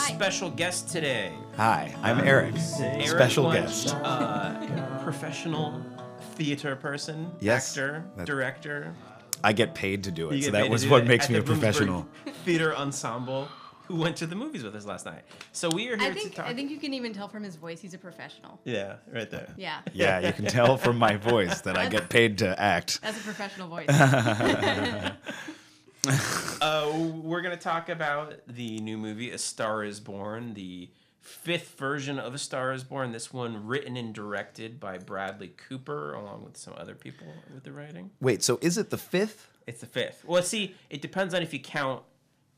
Hi. special guest today. Hi, I'm Eric. Eric Special Wunsch, guest. Uh, professional theater person, Yes, actor, that- director. I get paid to do it, so that was what makes at me the a professional. Theater Ensemble who went to the movies with us last night. So we are here I think to talk. I think you can even tell from his voice he's a professional. yeah, right there. Yeah. Yeah, you can tell from my voice that I get paid to act. That's a professional voice. Uh, we're gonna talk about the new movie A Star Is Born, the fifth version of A Star Is Born. This one written and directed by Bradley Cooper, along with some other people with the writing. Wait, so is it the fifth? It's the fifth. Well, see, it depends on if you count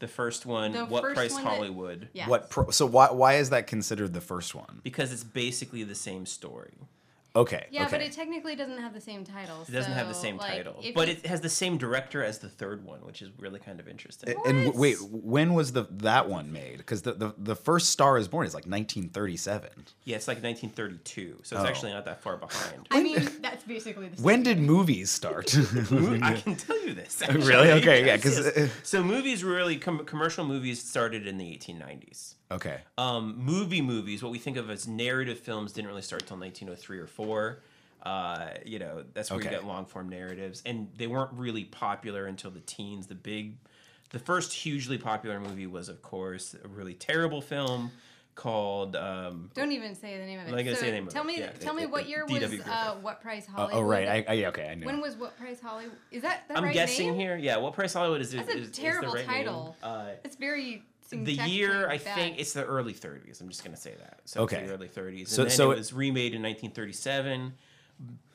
the first one, The What first Price one that- Hollywood, Yeah. What? Pro- so why why is that considered the first one? because it's basically the same story. Okay. Yeah, okay. but it technically doesn't have the same title. It doesn't have the same like, title, but you- it has the same director as the third one, which is really kind of interesting. A- and What? wait, when was the that one made? Because the, the the first Star is Born is like 1937. yeah, it's like 1932, so it's Oh. actually not that far behind. I mean, that's basically the same. When did movies start? I can tell you this. actually. Really? Okay, yeah, Because yes. so movies really com- commercial movies started in the 1890s. Okay. Um, movie movies, what we think of as narrative films, didn't really start until 1903 or four. Uh, you know, that's where Okay. you get long form narratives, and they weren't really popular until the teens. The big, the first hugely popular movie was, of course, a really terrible film called. Um, Don't even say the name of it. I'm not gonna so say the name of tell it. me, Yeah, tell it- me it- what year D.W. was uh, what price Oh, Hollywood? oh, right. I, I, yeah, okay. I knew. when was what price Hollywood? Is that the I'm right guessing name? here. Yeah, what price Hollywood is? That's is, a is the terrible right name. title. Uh, It's very. The year I bad. think it's the early 30s. I'm just gonna say that. So it's Okay. the early 30s. So- and then so it it- was remade in 1937,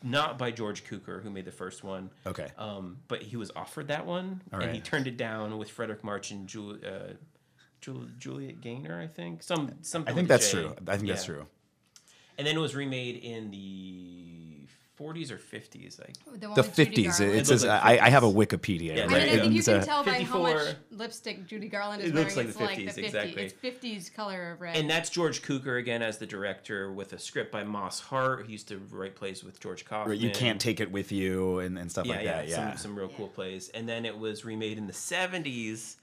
not by George Cukor, who made the first one. Okay. Um, but he was offered that one, All and he turned it down with Fredric March and Jul- uh, Jul- Juliet Gaynor, I think. Some something. I think that's J. true. I think that's true. And then it was remade in the 40s or 50s. Like The, one The 50s. Garland. It, It says like I, I have a Wikipedia. Yeah, I mean, I think you can tell by how much lipstick Judy Garland is It wearing. looks like it's the like the 50s, 50s. exactly. It's 50s color of red. And that's George Cukor again as the director with a script by Moss Hart. He used to write plays with George Kaufman. Right, you can't take it with you and, and stuff yeah, like yeah, that. Yeah. Some, some real cool plays. And then it was remade in the 70s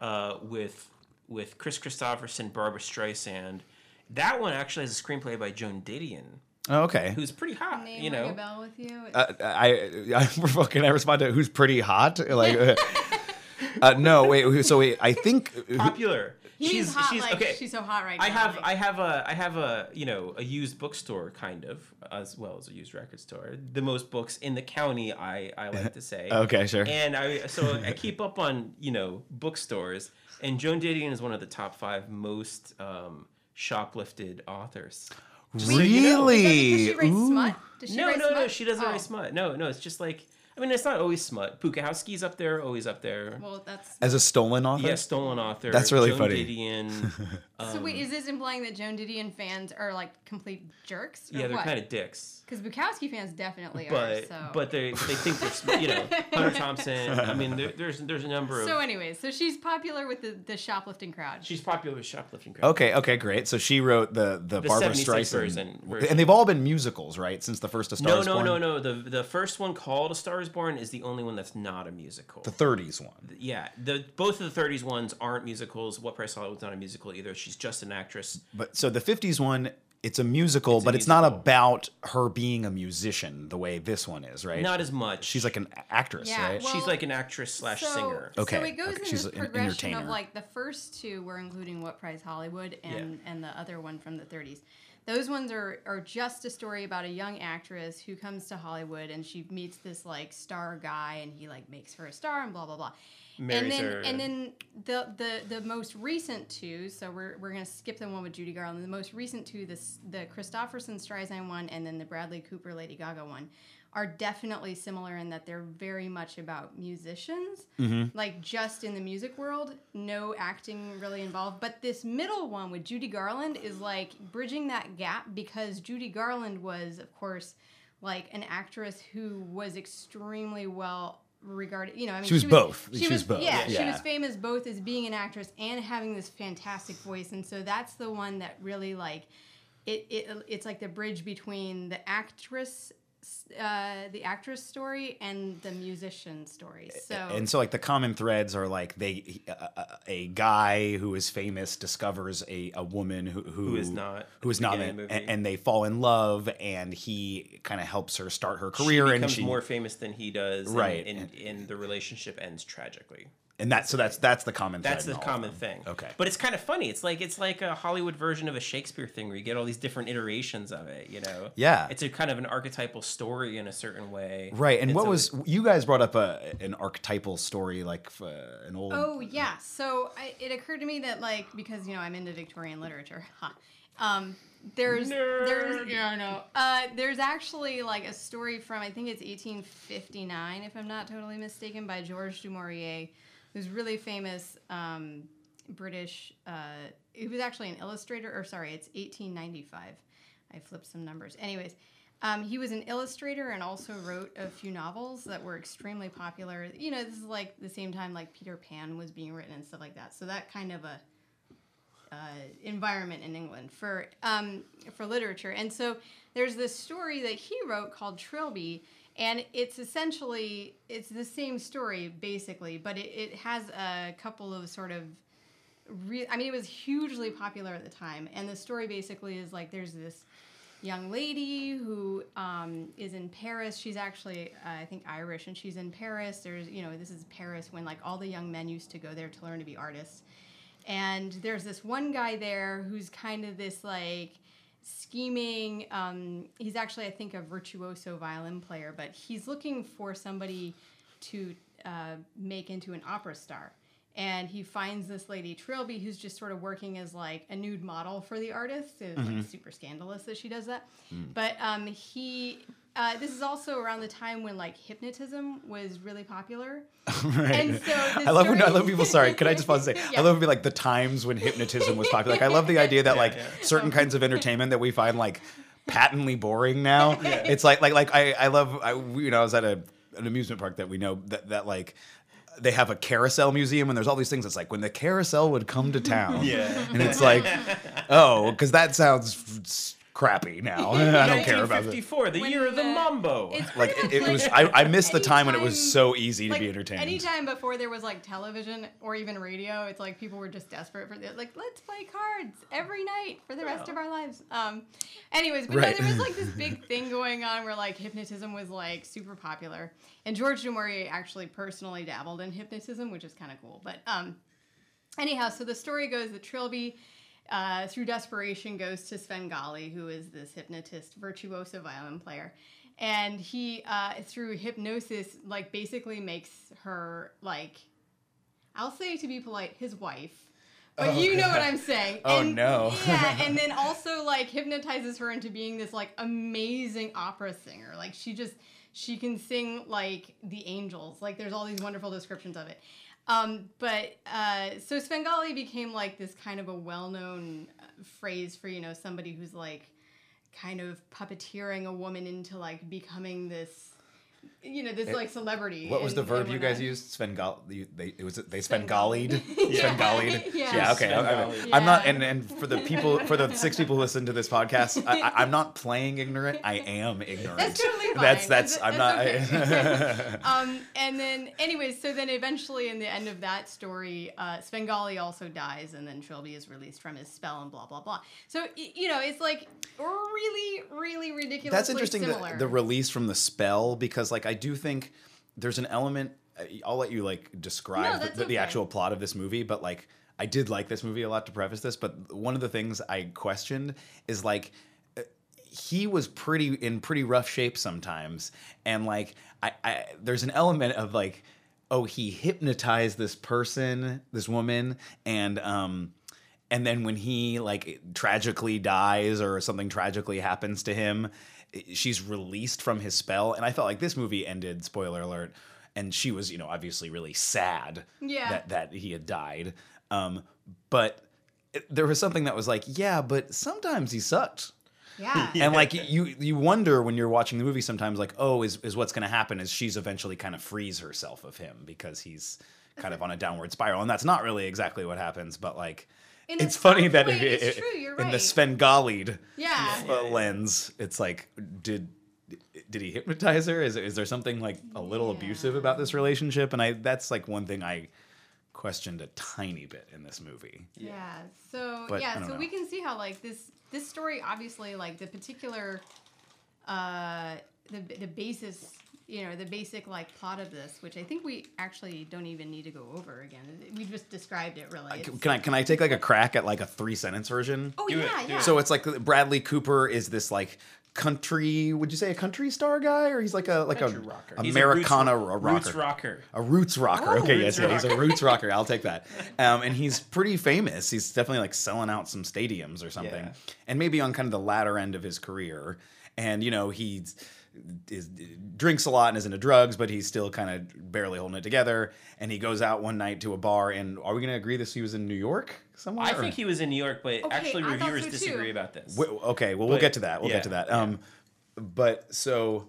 uh, with with Kris Kristofferson, Barbra Streisand. That one actually has a screenplay by Joan Didion, oh, okay. who's pretty hot, Name you ring a know. bell with you? Uh, I, I, can I respond to who's pretty hot? Like, uh, uh, no, wait. So wait, I think Popular. He she's hot, she's like okay. she's so hot right I now. have like- I have a I have a you know a used bookstore kind of as well as a used record store. The most books in the county, I I like to say. Okay, sure. And I so I keep up on you know bookstores, and Joan Didion is one of the top five most um, shoplifted authors. Just you know. really. Is that because she writes Ooh. smut? Does she No, write no, no. She doesn't Oh, write smut. No, no. It's just like I mean, it's not always smut. Bukowski's up there, always up there. Well, that's. As a stolen author. Yeah, stolen author. That's really Joan funny. Didion. so wait, um, is this implying that Joan Didion fans are like complete jerks? Or yeah, they're what? kind of dicks. Because Bukowski fans definitely are. but So. but they they think they're you know Hunter Thompson. I mean, there, there's there's a number of. So, anyways, so she's popular with the, the shoplifting crowd. she's popular with shoplifting. crowd. Okay, okay, great. So she wrote the the, The Barbra Streisand version- version. and they've all been musicals, right? Since the first A Star No, Is no, Born? no, no. The the first one called A Star Is Born is the only one that's not a musical. The 30s one. yeah, the both of the '30s ones aren't musicals. What Price Hollywood's not a musical either. She's just an actress. But so the 50s one, it's a musical, It's a but it's not about her being a musician the way this one is, right? Not as much. She's like an actress, Yeah, right? well- she's like an actress slash so, singer. Okay, So it goes okay, in she's this an progression entertainer. of like the first two were including What Price Hollywood and and the other one from the 30s. Those ones are are just a story about a young actress who comes to Hollywood and she meets this like star guy and he like makes her a star and blah blah blah. Marries and then her. and then the the the most recent two, so we're we're gonna skip the one with Judy Garland. The most recent two, this the Kristofferson Streisand one and then the Bradley Cooper Lady Gaga one, are definitely similar in that they're very much about musicians, mm-hmm. like just in the music world, no acting really involved. But this middle one with Judy Garland is like bridging that gap because Judy Garland was, of course, like an actress who was extremely well regarded. You know, I mean, She was both. She, She was, was both. Yeah, she was famous both as being an actress and having this fantastic voice, and so that's the one that really like it. it it's like the bridge between the actress. Uh, the actress story and the musician story. So and so like the common threads are like they a, a, a guy who is famous discovers a, a woman who, who Who is not who at is the not beginning and, of the movie. and they fall in love and he kind of helps her start her She career and becomes she more famous than he does, and- Right. And, and, the relationship ends tragically. And that so that's that's the common thread That's the common thing. Okay. but it's kind of funny. It's like it's like a Hollywood version of a Shakespeare thing, where you get all these different iterations of it. You know? Yeah. It's a kind of an archetypal story in a certain way. Right, and It's what a- was you guys brought up a an archetypal story like uh, an old Oh yeah. So I, it occurred to me that like because you know I'm into Victorian literature. Huh. Um, there's there's yeah I know. Uh, there's actually like a story from I think it's 1859 if I'm not totally mistaken by Georges du Maurier, who's really famous um, British. Uh, he was actually an illustrator, or sorry, it's 1895. I flipped some numbers. Anyways. Um, he was an illustrator and also wrote a few novels that were extremely popular. You know, this is like the same time like Peter Pan was being written and stuff like that. So that kind of a uh, environment in England for um, for literature. And so there's this story that he wrote called Trilby, and it's essentially it's the same story basically, but it, it has a couple of sort of re- I mean, it was hugely popular at the time, and the story basically is like there's this young lady who um, is in Paris. She's actually, uh, I think, Irish, and she's in Paris. There's, you know, this is Paris when like all the young men used to go there to learn to be artists. And there's this one guy there who's kind of this like scheming. Um, he's actually, I think, a virtuoso violin player, but he's looking for somebody to uh, make into an opera star. And he finds this lady Trilby, who's just sort of working as like a nude model for the artist. It's like super scandalous that she does that. But um, he, uh, this is also around the time when like hypnotism was really popular. right. And so I love when I love people. Sorry, could I just pause and say Yeah. I love like the times when hypnotism was popular. Like I love the idea that like yeah. certain kinds of entertainment that we find like patently boring now. It's like like like I I love I you know I was at a an amusement park that we know that that like they have a carousel museum and there's all these things. It's like when the carousel would come to town. Yeah. And it's like, oh, because that sounds f- crappy now. I don't care about it. 1954, the When year of the the- mambo. It's Like pretty it, much it was, I, I missed the time when it was anytime- so easy to like be entertained. anytime before there was like television or even radio, it's like people were just desperate for the like let's play cards every night for the rest of our lives. Um, anyways, but Right. no, there was like this big thing going on where like hypnotism was like super popular, and George du Maurier actually personally dabbled in hypnotism, which is kind of cool. But um, anyhow, so the story goes that Trilby, uh, through desperation, goes to Svengali, who is this hypnotist, virtuoso violin player. And he, uh, through hypnosis, like basically makes her like, I'll say to be polite, his wife. But Oh, you know what I'm saying. Oh, And- no. yeah, and then also like hypnotizes her into being this like amazing opera singer. Like she just she can sing like the angels. Like there's all these wonderful descriptions of it. Um, but uh, so Svengali became like this kind of a well-known uh, phrase for you know somebody who's like kind of puppeteering a woman into like becoming this you know this like celebrity. What was the verb you guys used? Svengal. They it was they Svengali. Svengalied. Yeah. Svengalied. Yeah. Yeah. Okay. I, Svengali. am not. And and for the people for the six people who listen to this podcast, I, I, I'm not playing ignorant. I am ignorant. That's totally fine. That's that's. That's- I'm that's not. okay. um, and then, anyways, so then eventually, in the end of that story, uh, Svengali also dies, and then Trilby is released from his spell, and blah blah blah. So you know, it's like really, really ridiculous. That's interesting. The, the release from the spell because like I do think there's an element. I'll let you like describe No, the, the, okay. actual plot of this movie, but like I did like this movie a lot to preface this. But one of the things I questioned is like he was pretty in pretty rough shape sometimes, and like I, I there's an element of like oh he hypnotized this person, this woman, and um and then when he like tragically dies or something tragically happens to him she's released from his spell and i felt like this movie ended spoiler alert and she was you know obviously really sad Yeah. that that he had died um but it- there was something that was like yeah but sometimes he sucked Yeah. and like you you wonder when you're watching the movie sometimes like oh is, is what's going to happen is she's eventually kind of frees herself of him because he's kind of on a downward spiral and that's not really exactly what happens but like In it's funny soft that way, it- it's it- true, you're in the right. Svengali Yeah. uh, lens it's like did did he hypnotize her is, is there something like a little Yeah. abusive about this relationship and i that's like one thing i questioned a tiny bit in this movie Yeah. So But yeah, so know. we can see how like this this story obviously like the particular uh the the basis you know the basic like plot of this which i think we actually don't even need to go over again we just described it really It's- can i can i take like a crack at like a three sentence version oh Do yeah do yeah. So it's like Bradley Cooper is this like country. Would you say a country star guy, or he's like a like Country a rocker. He's a Americana roots, ro- roots rocker? rocker. A roots rocker. Oh, okay, roots yes, yeah, he's a roots rocker. I'll take that. Um, and he's pretty famous. He's definitely like selling out some stadiums or something, Yeah. and maybe on kind of the latter end of his career. And you know he's is drinks a lot and is into drugs, but he's still kind of barely holding it together. And he goes out one night to a bar. And are we going to agree this he was in New York somewhere? I or- think he was in New York, but Okay, actually I reviewers so disagree about this. Wait, okay, well, we'll get to that. We'll yeah, get to that. yeah. Um, but so,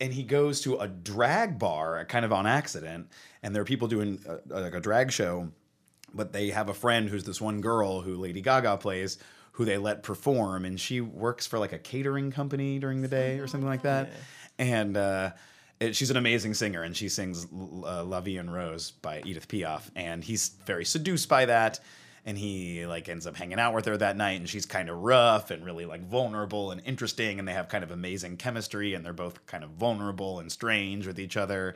and he goes to a drag bar, kind of on accident, and there are people doing a, like a drag show, but they have a friend who's this one girl who Lady Gaga plays, who they let perform, and she works for like a catering company during the day or something like that, and. uh it- She's an amazing singer, and she sings uh, "La Vie en Rose" by Edith Piaf, and he's very seduced by that and he like ends up hanging out with her that night and she's kind of rough and really like vulnerable and interesting and they have kind of amazing chemistry and they're both kind of vulnerable and strange with each other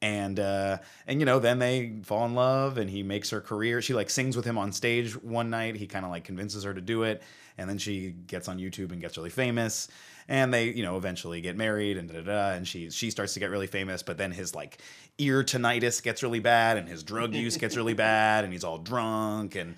and uh and you know then they fall in love and he makes her career. She like sings with him on stage one night. He kind of like convinces her to do it and then she gets on youtube and gets really famous and they you know eventually get married and da da da and she she starts to get really famous but then his like ear tinnitus gets really bad and his drug use gets really bad and he's all drunk and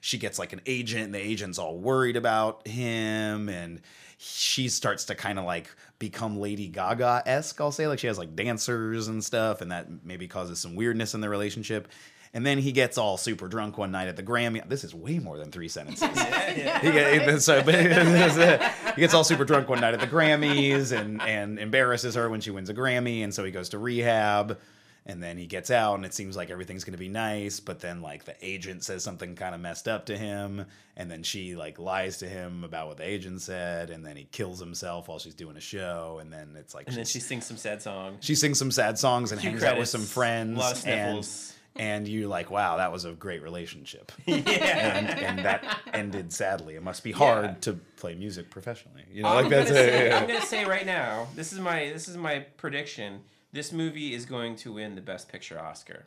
she gets like an agent and the agent's all worried about him and she starts to kind of like become lady gaga-esque i'll say. Like she has like dancers and stuff and that maybe causes some weirdness in the relationship. And then he gets all super drunk one night at the grammy. This is way more than three sentences. He, get, so, he gets all super drunk one night at the Grammys and and embarrasses her when she wins a Grammy, and so he goes to rehab. And then he gets out, and it seems like everything's gonna be nice. But then, like the agent says something kind of messed up to him, and then she like lies to him about what the agent said, and then he kills himself while she's doing a show. And then it's like and then she sings some sad song. she sings some sad songs and Few hangs out with some friends. a lot of and and you like, wow, that was a great relationship yeah. and, and that ended sadly. It must be hard Yeah. to play music professionally. You know, I'm like that's gonna a, say, yeah. I'm gonna say right now, this is my this is my prediction. This movie is going to win the Best Picture Oscar.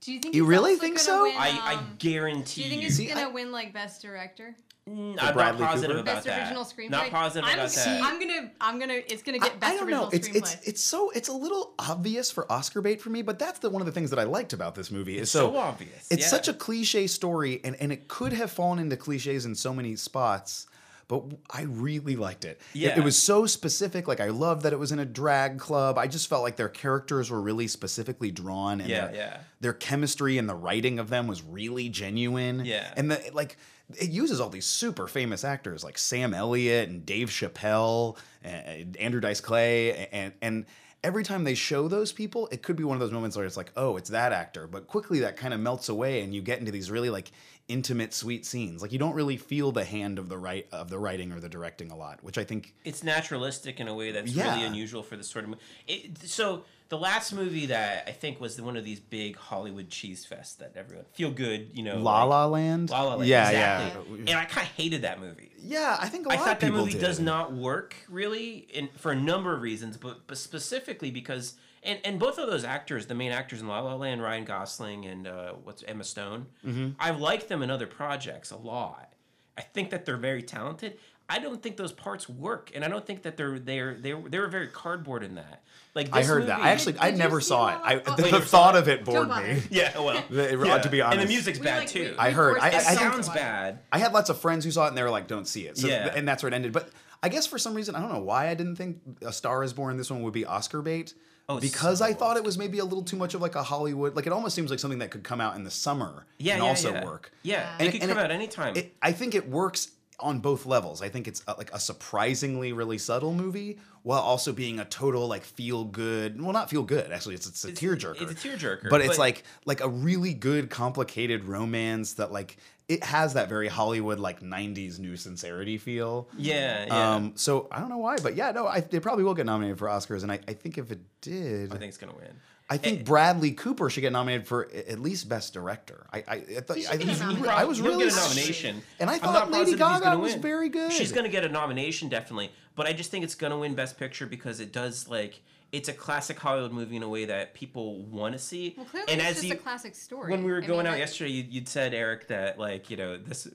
do you think You he's really also think gonna so? win, I, I um, guarantee do you think you. it's See, gonna I- win like best director Mm, I'm Bradley not positive Cooper? about best that. original screenplay Not positive I'm, about that. i'm gonna i'm gonna it's gonna I, get best I don't original know. It's screenplay it's it's so it's a little obvious for Oscar bait for me, but that's the one of the things that I liked about this movie. Is It's so, so obvious, It's yeah. such a cliche story, and and it could have fallen into cliches in so many spots. But I really liked it. It- It, was so specific. Like I loved that it was in a drag club. I just felt like their characters were really specifically drawn, and Yeah, their, yeah. their chemistry and the writing of them was really genuine. Yeah. and the like. It uses all these super famous actors like Sam Elliott and Dave Chappelle, and Andrew Dice Clay, and and every time they show those people, it could be one of those moments where it's like, oh, it's that actor, but quickly that kind of melts away, and you get into these really like intimate, sweet scenes. Like you don't really feel the hand of the right of the writing or the directing a lot, which I think it's naturalistic in a way that's Yeah. really unusual for this sort of movie. It, so the last movie that I think was one of these big Hollywood cheese fests that everyone feel good, you know, La like- La Land. La La Land, Yeah, exactly. yeah. And I kind of hated that movie. Yeah, I think a I lot thought of that movie did. does not work really, in for a number of reasons, but, but specifically because and, and both of those actors, the main actors in La La Land, Ryan Gosling and uh, what's Emma Stone, Mm-hmm. I've liked them in other projects a lot. I think that they're very talented. I don't think those parts work, and I don't think that they're they're they were, they were very cardboard in that. Like I this heard that. I actually Did- I did you never saw it. I, oh, the, wait, the thought of it bored me. yeah, well, The- yeah. to be honest, and the music's We, bad like, too. we- I heard. we I- it I think- sounds to watch it. bad. I had lots of friends who saw it and they were like, "Don't see it." So, Yeah. and that's where it ended. But I guess for some reason, I don't know why I didn't think A Star Is Born. This one would be Oscar bait. Oh, because so I thought it was maybe a little too much of like a Hollywood. Like it almost seems like something that could come out in the summer Yeah, and yeah, also yeah. work. Yeah, And it could and come out anytime. It, I think it works on both levels. I think it's uh like a surprisingly really subtle movie while also being a total like feel good. Well, not feel good actually. It's it's a tearjerker. It's a tearjerker, but it's like like a really good complicated romance that like it has that very Hollywood like '90s new sincerity feel. Yeah, yeah. Um, so I don't know why, but yeah, no, I, it probably will get nominated for Oscars, and I, I think if it did, I think it's gonna win. I think Bradley Cooper should get nominated for at least Best Director. I I, I thought He I, get a he's- nomination. I was He'll really get a s- nomination, and I thought Lady Gaga was win. very good. She's gonna get a nomination definitely, but I just think it's gonna win Best Picture because it does like it's a classic Hollywood movie in a way that people want to see. Well, clearly and it's as just you, a classic story. when we were I mean, going out like- yesterday, you, you'd said Eric that like you know this.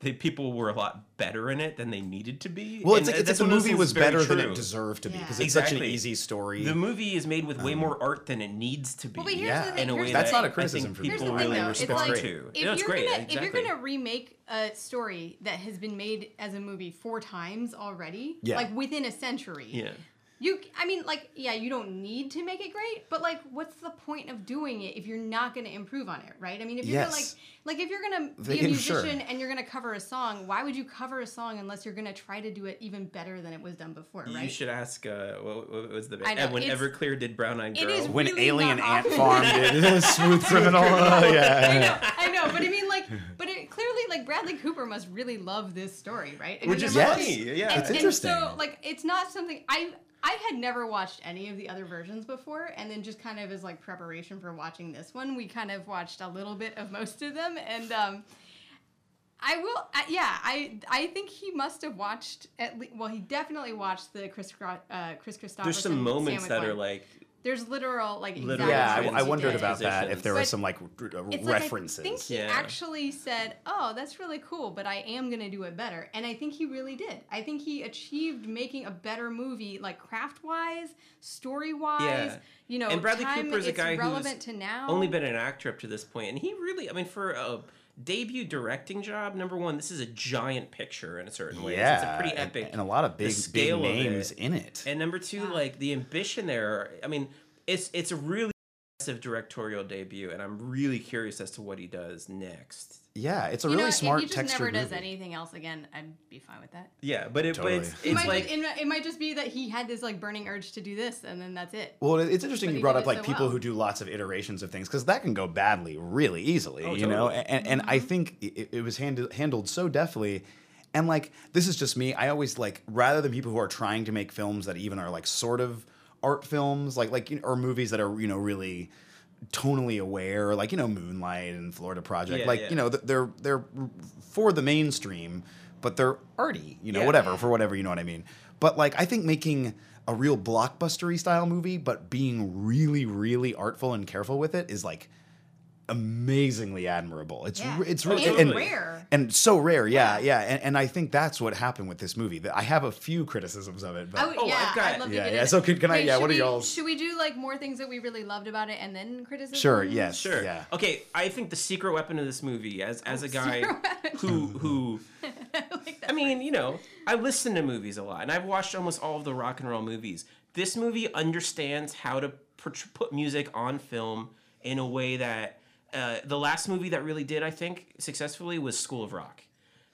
The people were a lot better in it than they needed to be. well, and it's like, it's like the one of those movie was that's very better than it deserved to be Yeah. because it's such an easy story. The movie is made with way um, more art than it needs to be. Well, but here's Yeah. the thing. in a way That's that not a criticism I think for me. Here's the people thing, really though. It's respond like, to. If, That's you're great. Gonna, exactly. If you're gonna remake a story that has been made as a movie four times already, Yeah. like within a century, yeah. You. I mean, like, yeah, you don't need to make it great, but like, what's the point of doing it if you're not gonna improve on it, right? I mean, if you're gonna, like, like if you're gonna be a can- sure. musician and you're gonna cover a song, why would you cover a song unless you're gonna try to do it even better than it was done before, right? You should ask uh, what, what was the I know, when Everclear did Brown Eyed Girl. is when really Alien Ant. Farm did Smooth Criminal, uh, yeah. I know, I know, but I mean, like, but it, clearly, like Bradley Cooper must really love this story, right? I Which mean, is there Yes. must funny. Yeah. and, It's and interesting. so, like, it's not something I I had never watched any of the other versions before, and then just kind of as like preparation for watching this one, we kind of watched a little bit of most of them, and um, I will, I, yeah, I I think he must have watched at least. Well, he definitely watched the Kris uh, Kris Kristofferson. There's some moments that are like there's literal like Literal Yeah, I, I wondered about that. If there was But some like r- uh, it's like, references. I think he Yeah. actually said, "Oh, that's really cool, but I am gonna do it better," and I think he really did. I think he achieved making a better movie, like craft wise, story wise. Yeah. You know, And Bradley time Cooper's a it's guy who's relevant to now. only been an actor up to this point, and he really, I mean, for a debut directing job, number one, this is a giant picture in a certain way. yeah, it's a pretty epic, and, a lot of big big scale of names it. in it. And number two, Yeah. like the ambition there. I mean, it's it's a really impressive directorial debut, and I'm really curious as to what he does next. yeah, it's a you really know, smart if he just never textured does anything else again, I'd be fine with that. Yeah, but it, Totally. but it's, It it's might, like it, might- it might just be that he had this like burning urge to do this, and then that's it. Well, it's interesting But you brought up like so people well. who do lots of iterations of things because that can go badly really easily, Oh, you know. totally. And, and I mm-hmm. think it, it was handled handled so deftly. And like this is just me. I always like rather than people who are trying to make films that even are like sort of art films, like like you know, or movies that are you know really tonally aware, like you know Moonlight and Florida Project, Yeah, like yeah. you know they're they're for the mainstream, but they're arty, you know, Yeah. whatever for whatever you know what I mean. But like I think making a real blockbustery style movie, but being really really artful and careful with it is like amazingly admirable. It's Yeah. re- it's Oh, really and totally. rare. and so rare, yeah, yeah, and, and I think that's what happened with this movie. That I have a few criticisms of it, but I would, Oh, yeah, I've got- I'd love to Yeah, get yeah, into so it. could- can I- yeah, should what are y'all? Should we do like more things that we really loved about it and then criticism? Sure, yes. Sure. Yeah. Okay, I think the secret weapon of this movie, as as a guy secret who who like. I mean, you know, I listen to movies a lot, and I've watched almost all of the rock and roll movies. This movie understands how to put put music on film in a way that uh, the last movie that really did, I think, successfully was School of Rock.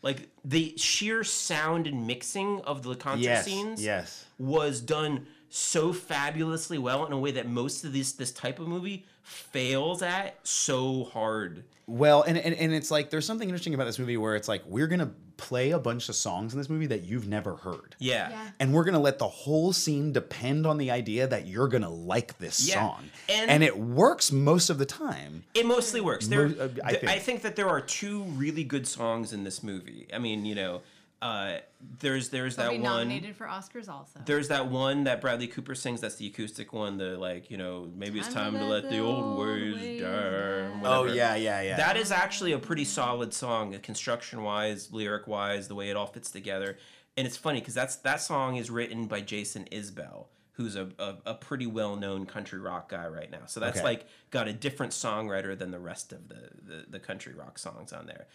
Like the sheer sound and mixing of the concert yes, scenes yes. was done so fabulously well in a way that most of this this type of movie fails at so hard. Well, and, and and it's like there's something interesting about this movie where it's like we're gonna play a bunch of songs in this movie that you've never heard. Yeah. Yeah. And we're gonna let the whole scene depend on the idea that you're gonna like this Yeah. song, And- and, it works most of the time. It mostly works. There, Mo- uh, I th- I, think. think. that there are two really good songs in this movie. I mean, you know, uh, there's there's They'll that be one. nominated for Oscars also. There's that one that Bradley Cooper sings. That's the acoustic one. The like, you know, maybe it's time to let the old ways ways die. die. Oh yeah, yeah, yeah. That is actually a pretty solid song, construction wise, lyric wise, the way it all fits together. And it's funny because that's that song is written by Jason Isbell, who's a, a, a pretty well known country rock guy right now. So that's Okay. like got a different songwriter than the rest of the, the, the country rock songs on there.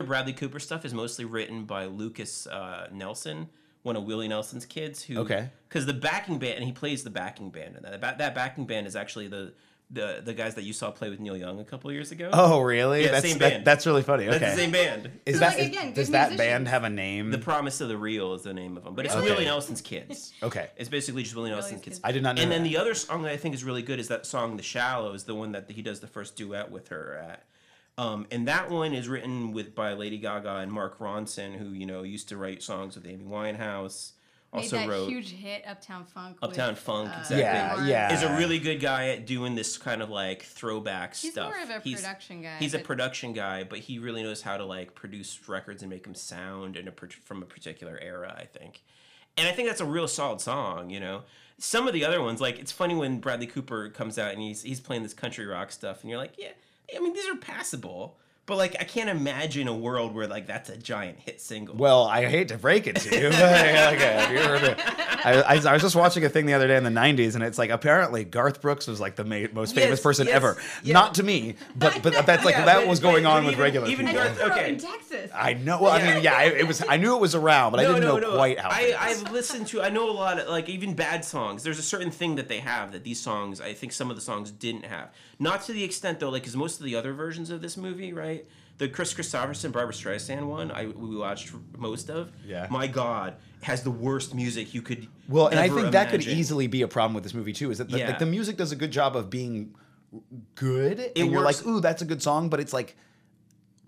The Bradley Cooper stuff is mostly written by Lukas uh, Nelson, one of Willie Nelson's kids. Who Okay. because the backing band and he plays the backing band in that. That, that backing band is actually the the the guys that you saw play with Neil Young a couple years ago. Oh, really? Yeah, that's same that- band. that's really funny. Okay. That's the same band. Is So, that like, again, does that band have a name? The Promise of the Real is the name of them, but it's Okay. Willie Nelson's kids. okay. It's basically just Willie Nelson's kids. Kids. I did not know. and then the other song that I think is really good is that song "The Shallows," the one that he does the first duet with her at. Um, and that one is written with by Lady Gaga and Mark Ronson, who you know used to write songs with Amy Winehouse. Made Also that wrote huge hit, Uptown Funk. Uptown with, Funk, uh, exactly. Yeah, yeah. is a really good guy at doing this kind of like throwback He's stuff. He's more of a He's- production guy. He's a but- production guy, but he really knows how to like produce records and make them sound in a from a particular era. I think, and I think that's a real solid song. You know, some of the other ones, like it's funny when Bradley Cooper comes out and he's he's playing this country rock stuff, and you're like, yeah, I mean these are passable, but like I can't imagine a world where like that's a giant hit single. Well, I hate to break it to you. but, okay, uh, have you heard of- I, I, I was just watching a thing the other day in the '90s, and it's like apparently Garth Brooks was like the ma- most famous Yes, person yes, ever. yeah. Not to me, but but that's like Yeah, that but- was going but- on but with even- regular even people. And Garth- he okay. in Texas. I know. Well, I mean, yeah, it, it was. I knew it was around, but I didn't know quite how. I. I've listened to. I know a lot of like even bad songs. There's a certain thing that they have that these songs. I think some of the songs didn't have. Not to the extent though, like because most of the other versions of this movie, right? The Kris Kristofferson, Barbra Streisand one, I we watched most of. Yeah. My God, has the worst music you could. Well, and I think that could easily be a problem with this movie too. Is that the, Yeah. like the music does a good job of being good, and you're works- like, ooh, that's a good song, but it's like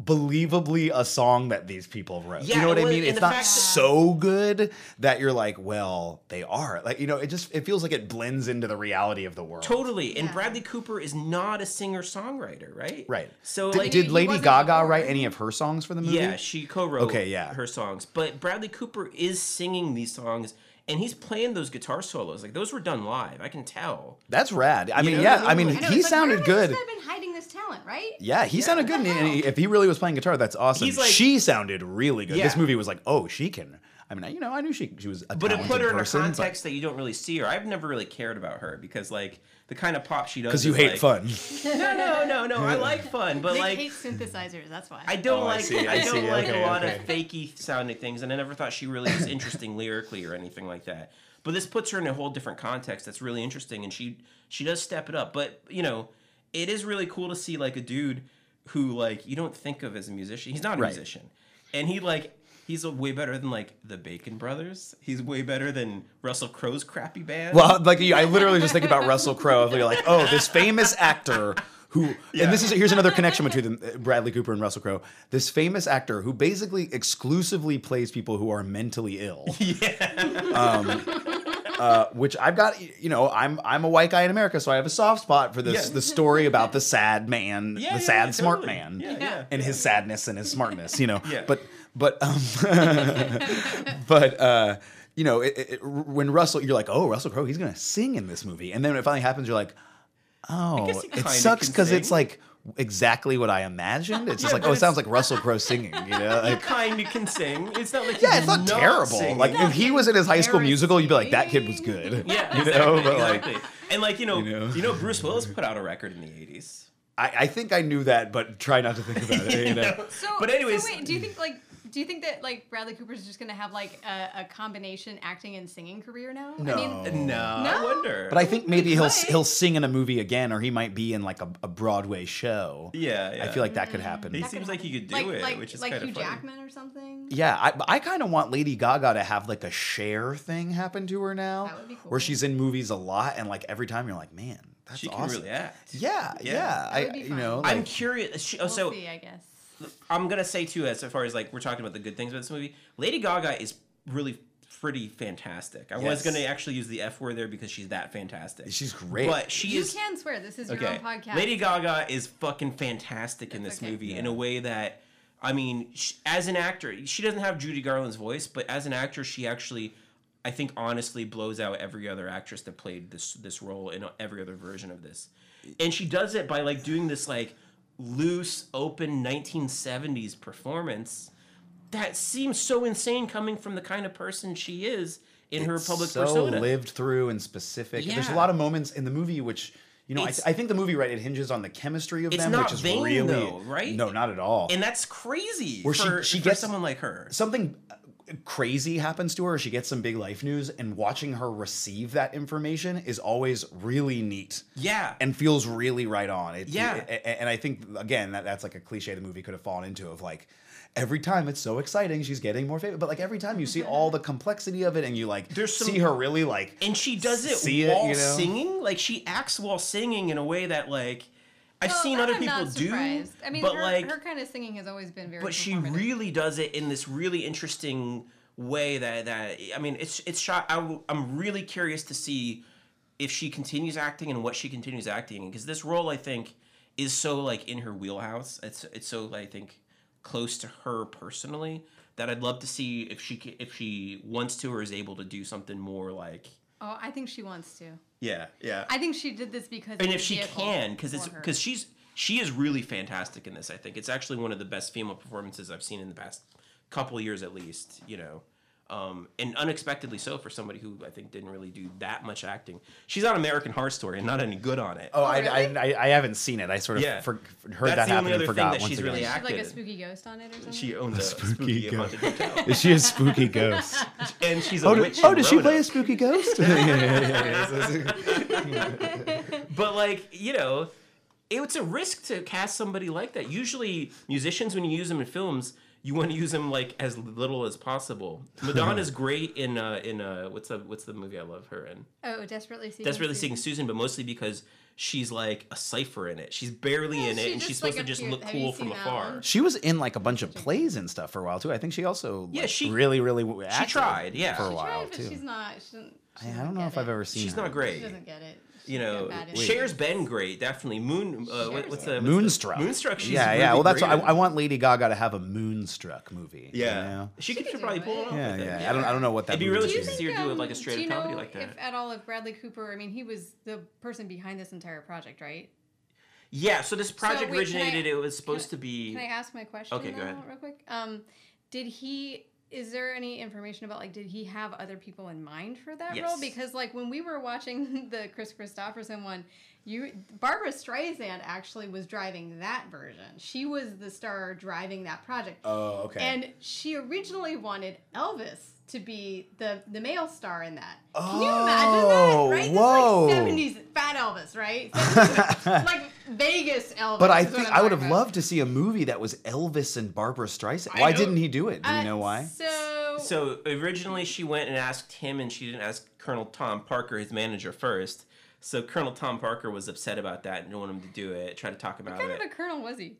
believably a song that these people wrote. Yeah, you know what I mean? It's not fact that- so good that you're like, well, they are. Like, you know, it just it feels like it blends into the reality of the world. Totally, and Bradley Cooper is not a singer songwriter, right? Right. So Did, like, did Lady Gaga before. write any of her songs for the movie? Yeah, she co-wrote Okay, yeah. her songs. But Bradley Cooper is singing these songs and he's playing those guitar solos. Like those were done live. I can tell. That's rad. I mean, know, yeah, I mean, I I know, he like, sounded where good. Has this guy been hiding this talent, right? Yeah, he sounded good. And he- if he really was playing guitar, that's awesome. He's like- she sounded really good. This movie was like, oh, she can. I mean, I- you know, I knew she she was a But it put her in a person, but- context that you don't really see her. I've never really cared about her because like the kind of pop she does. because you hate like- fun. No, no, no, no. I like fun, but Nick like hates synthesizers. That's why. I don't Oh, I like see, I, I don't see. like Okay, a lot okay. of fakey sounding things, and I never thought she really was interesting lyrically or anything like that. But this puts her in a whole different context that's really interesting, and she she does step it up. But you know, it is really cool to see like a dude who like you don't think of as a musician. He's not a Right. musician, and he like. He's a way better than like the Bacon Brothers. He's way better than Russell Crowe's crappy band. Well, like I literally just think about Russell Crowe. You're like, oh, this famous actor who, Yeah. and this is here's another connection between them, uh, Bradley Cooper and Russell Crowe. This famous actor who basically exclusively plays people who are mentally ill. yeah, uh, which I've got, you know, I'm I'm a white guy in America, so I have a soft spot for this Yeah. the story about the sad man, Yeah, the sad yeah, smart man, Yeah, yeah. and his sadness and his smartness, you know. Yeah. But but um, but uh, you know, it, it, when Russell, you're like, oh, Russell Crowe, he's gonna sing in this movie, and then when it finally happens, you're like, oh, it sucks because it's like exactly what I imagined. It's just Yeah, like, oh, it sounds like Russell Crowe singing, you know, he like. kind of can sing. It's not like Yeah, it's not terrible. singing. Like if he was in his high school musical, you'd be like, that kid was good. Yeah, you exactly, know, but like, exactly. and like you know, you know. you know, Bruce Willis put out a record in the '80s. I, I think I knew that, but try not to think about it. You know? So, But anyways- so wait, do you think like, do you think that like Bradley Cooper's just gonna have like a, a combination acting and singing career now? I No. mean, No, uh, I No? wonder. But I think maybe he'll could. he'll sing in a movie again, or he might be in like a, a Broadway show. yeah, yeah. I feel like that could mm-hmm. happen. He that seems could like he could do like, it, like, which is like kind Hugh of funny. Jackman or something. Yeah, I, I kind of want Lady Gaga to have like a share thing happen to her now, That would be cool. where she's in movies a lot, and like every time you're like, man, that's She can awesome. really act. Yeah, yeah. Yeah. I would be you fun. know, I'm curious. She, oh, We'll so see, I guess. I'm gonna say too, as far as like we're talking about the good things about this movie, Lady Gaga is really pretty fantastic. I was gonna actually use the F word there because she's that fantastic. she's great. But she You is can swear. This is your own podcast. Lady Gaga is fucking fantastic in this okay. movie in a way that, I mean, sh as an actor, she doesn't have Judy Garland's voice, but as an actor, she actually, I think, honestly blows out every other actress that played this this role in every other version of this, and she does it by like doing this like loose, open 1970s performance that seems so insane coming from the kind of person she is in her public so persona. lived through and specific. There's a lot of moments in the movie which. You know, I, It's- I think the movie, right, it hinges on the chemistry of them, which is vain, really though, right? No, not at all. and that's crazy Where she- she for gets- someone like her. something crazy happens to her, she gets some big life news, and watching her receive that information is always really neat. Yeah. and feels really right on. It, Yeah. it- and I think again that that's like a cliche the movie could have fallen into of like. Every time it's so exciting, she's getting more famous. But like every time you see all the complexity of it, and you like There's some- see her really like and she does it see it, while you know? singing. Like she acts while singing in a way that like I've Well, seen other I'm people do. I mean, but her, like her kind of singing has always been very. but she really does it in this really interesting way that that I mean it's it's shot I, I'm really curious to see if she continues acting and what she continues acting because this role I think is so like in her wheelhouse it's it's so I think close to her personally that I'd love to see if she if she wants to or is able to do something more like Oh, I think she wants to. Yeah yeah. I think she did this because. and if she can because it's because she's she is really fantastic in this i think. It's actually one of the best female performances i've seen in the past couple years at least you know um, and unexpectedly so for somebody who i think didn't really do that much acting she's on american horror story and not any good on it Oh, I, really? I, I, I haven't seen it. I sort of Yeah. for, heard That's that the happen only and other thing forgot that she's again. really Is she like a spooky ghost on it or something. she owns a spooky spooky, ghost. haunted hotel Is she a spooky ghost? and she's a oh, witch did, oh, in did she play a spooky ghost? Yeah, yeah, yeah, yeah. but like you know it's a risk to cast somebody like that usually musicians when you use them in films you want to use them like as little as possible madonna's great in uh in uh what's the what's the movie i love her in Oh, desperately seeking. desperately Susan. seeking susan but mostly because she's like a cipher in it she's barely Yeah, in it she and she's supposed like, to just look cool from afar one? She was in like a bunch of plays and stuff for a while too. I think she also Yeah, like, she- really really w- acted tried, yeah. for a She while Tried, but too. she's not. She. She I, I don't know get if I've ever seen. she's her. not great. She great doesn't get it. You know, got bad Wait. Cher's issues. been great, definitely. Moon, uh, what, what's the what's the- Moonstruck. Moonstruck. She's yeah, yeah. Well, that's great what I. I want Lady Gaga to have a Moonstruck movie. you Yeah, know? she, She could could probably do pull it it. off. Yeah, I think. yeah. I don't. I don't know what that. It'd be really Do you think, see her do um, like a straight do you up comedy know like that. If at all if Bradley Cooper, I mean, he was the person behind this entire project, right? Yeah, so this project wait, can I- originated. it was supposed can to be. Can I ask my question? Okay, go ahead. real quick. Um, did he? Is there any information about like did he have other people in mind for that role? Yes. Because like when we were watching the Kris Kristofferson one, you Barbra Streisand actually was driving that version. She was the star driving that project. Oh, okay. And she originally wanted Elvis to be the the male star in that. Can you imagine Oh, that? Right? whoa. This like seventies fat Elvis, right? 70s, like Vegas Elvis. but I think I'm would have about. loved to see a movie that was Elvis and Barbra Streisand. I Why didn't he do it? Do we Uh, know why? So, So originally, she went and asked him, and she didn't ask Colonel Tom Parker, his manager, first. So Colonel Tom Parker was upset about that and didn't want him to do it. Tried to talk about it. what kind of of a colonel was he?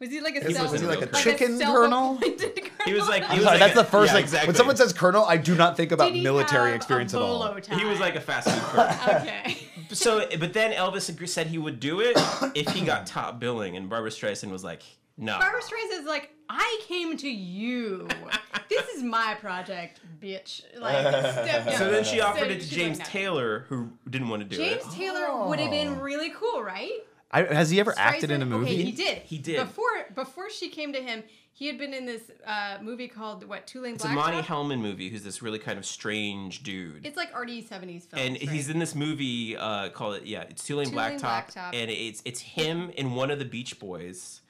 Was he like a He self- was he like a chicken colonel? self-appointed He was like- he was Sorry, like that's a- the first yeah, thing. exactly. When someone says colonel, I do not think about military experience at all. tie? He was like a fast food colonel. okay. so, but then Elvis said he would do it if he got top billing, and Barbra Streisand was like, "No." Barbra Streisand's like, I came to you. this is my project, bitch. Like, step down. So then she offered So it to James like, no. Taylor, who didn't want to do James it. James Taylor would have been Oh. really cool, right? I, has he ever acted in a movie? Okay, he did. He did. Before before she came to him, he had been in this uh, movie called what Two-Lane It's a Blacktop. Monte Hellman movie, who's this really kind of strange dude. It's like RD seventies films. and he's in this movie uh, called it yeah it's Two-Lane, Two-Lane Blacktop, Blacktop. and it's it's him in one of the Beach Boys,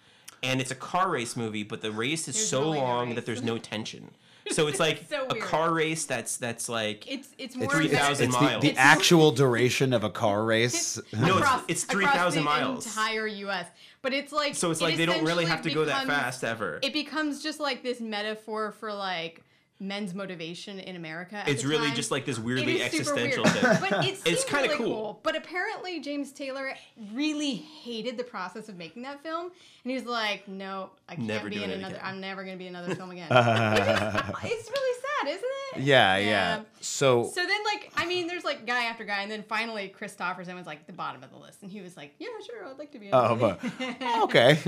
and it's a car race movie, but the race is There's so really no long race. that there's no tension. So it's like so a weird. car race that's that's like It's it's It's, more Three it's- thousand it's miles. The, the It's- actual duration of a car race. No, it's- across, it's across 3,000 miles. Entire U.S. But it's like so it's it like they don't really have to go that fast ever. It becomes just like this metaphor for like men's motivation in America. at It's the really time. just like this weirdly existential weird. thing. But it It's kinda really cool. cool. But apparently James Taylor really hated the process of making that film, and he was like, "No, I can't Never be in another. again." I'm never going to be in another film again." Which is- it's really sad, isn't it? yeah, yeah. So, So then, like, I mean, there's like guy after guy, and then finally Kristofferson was like the bottom of the list, and he was like, "Yeah, sure, I'd like to be." In Oh, the but okay.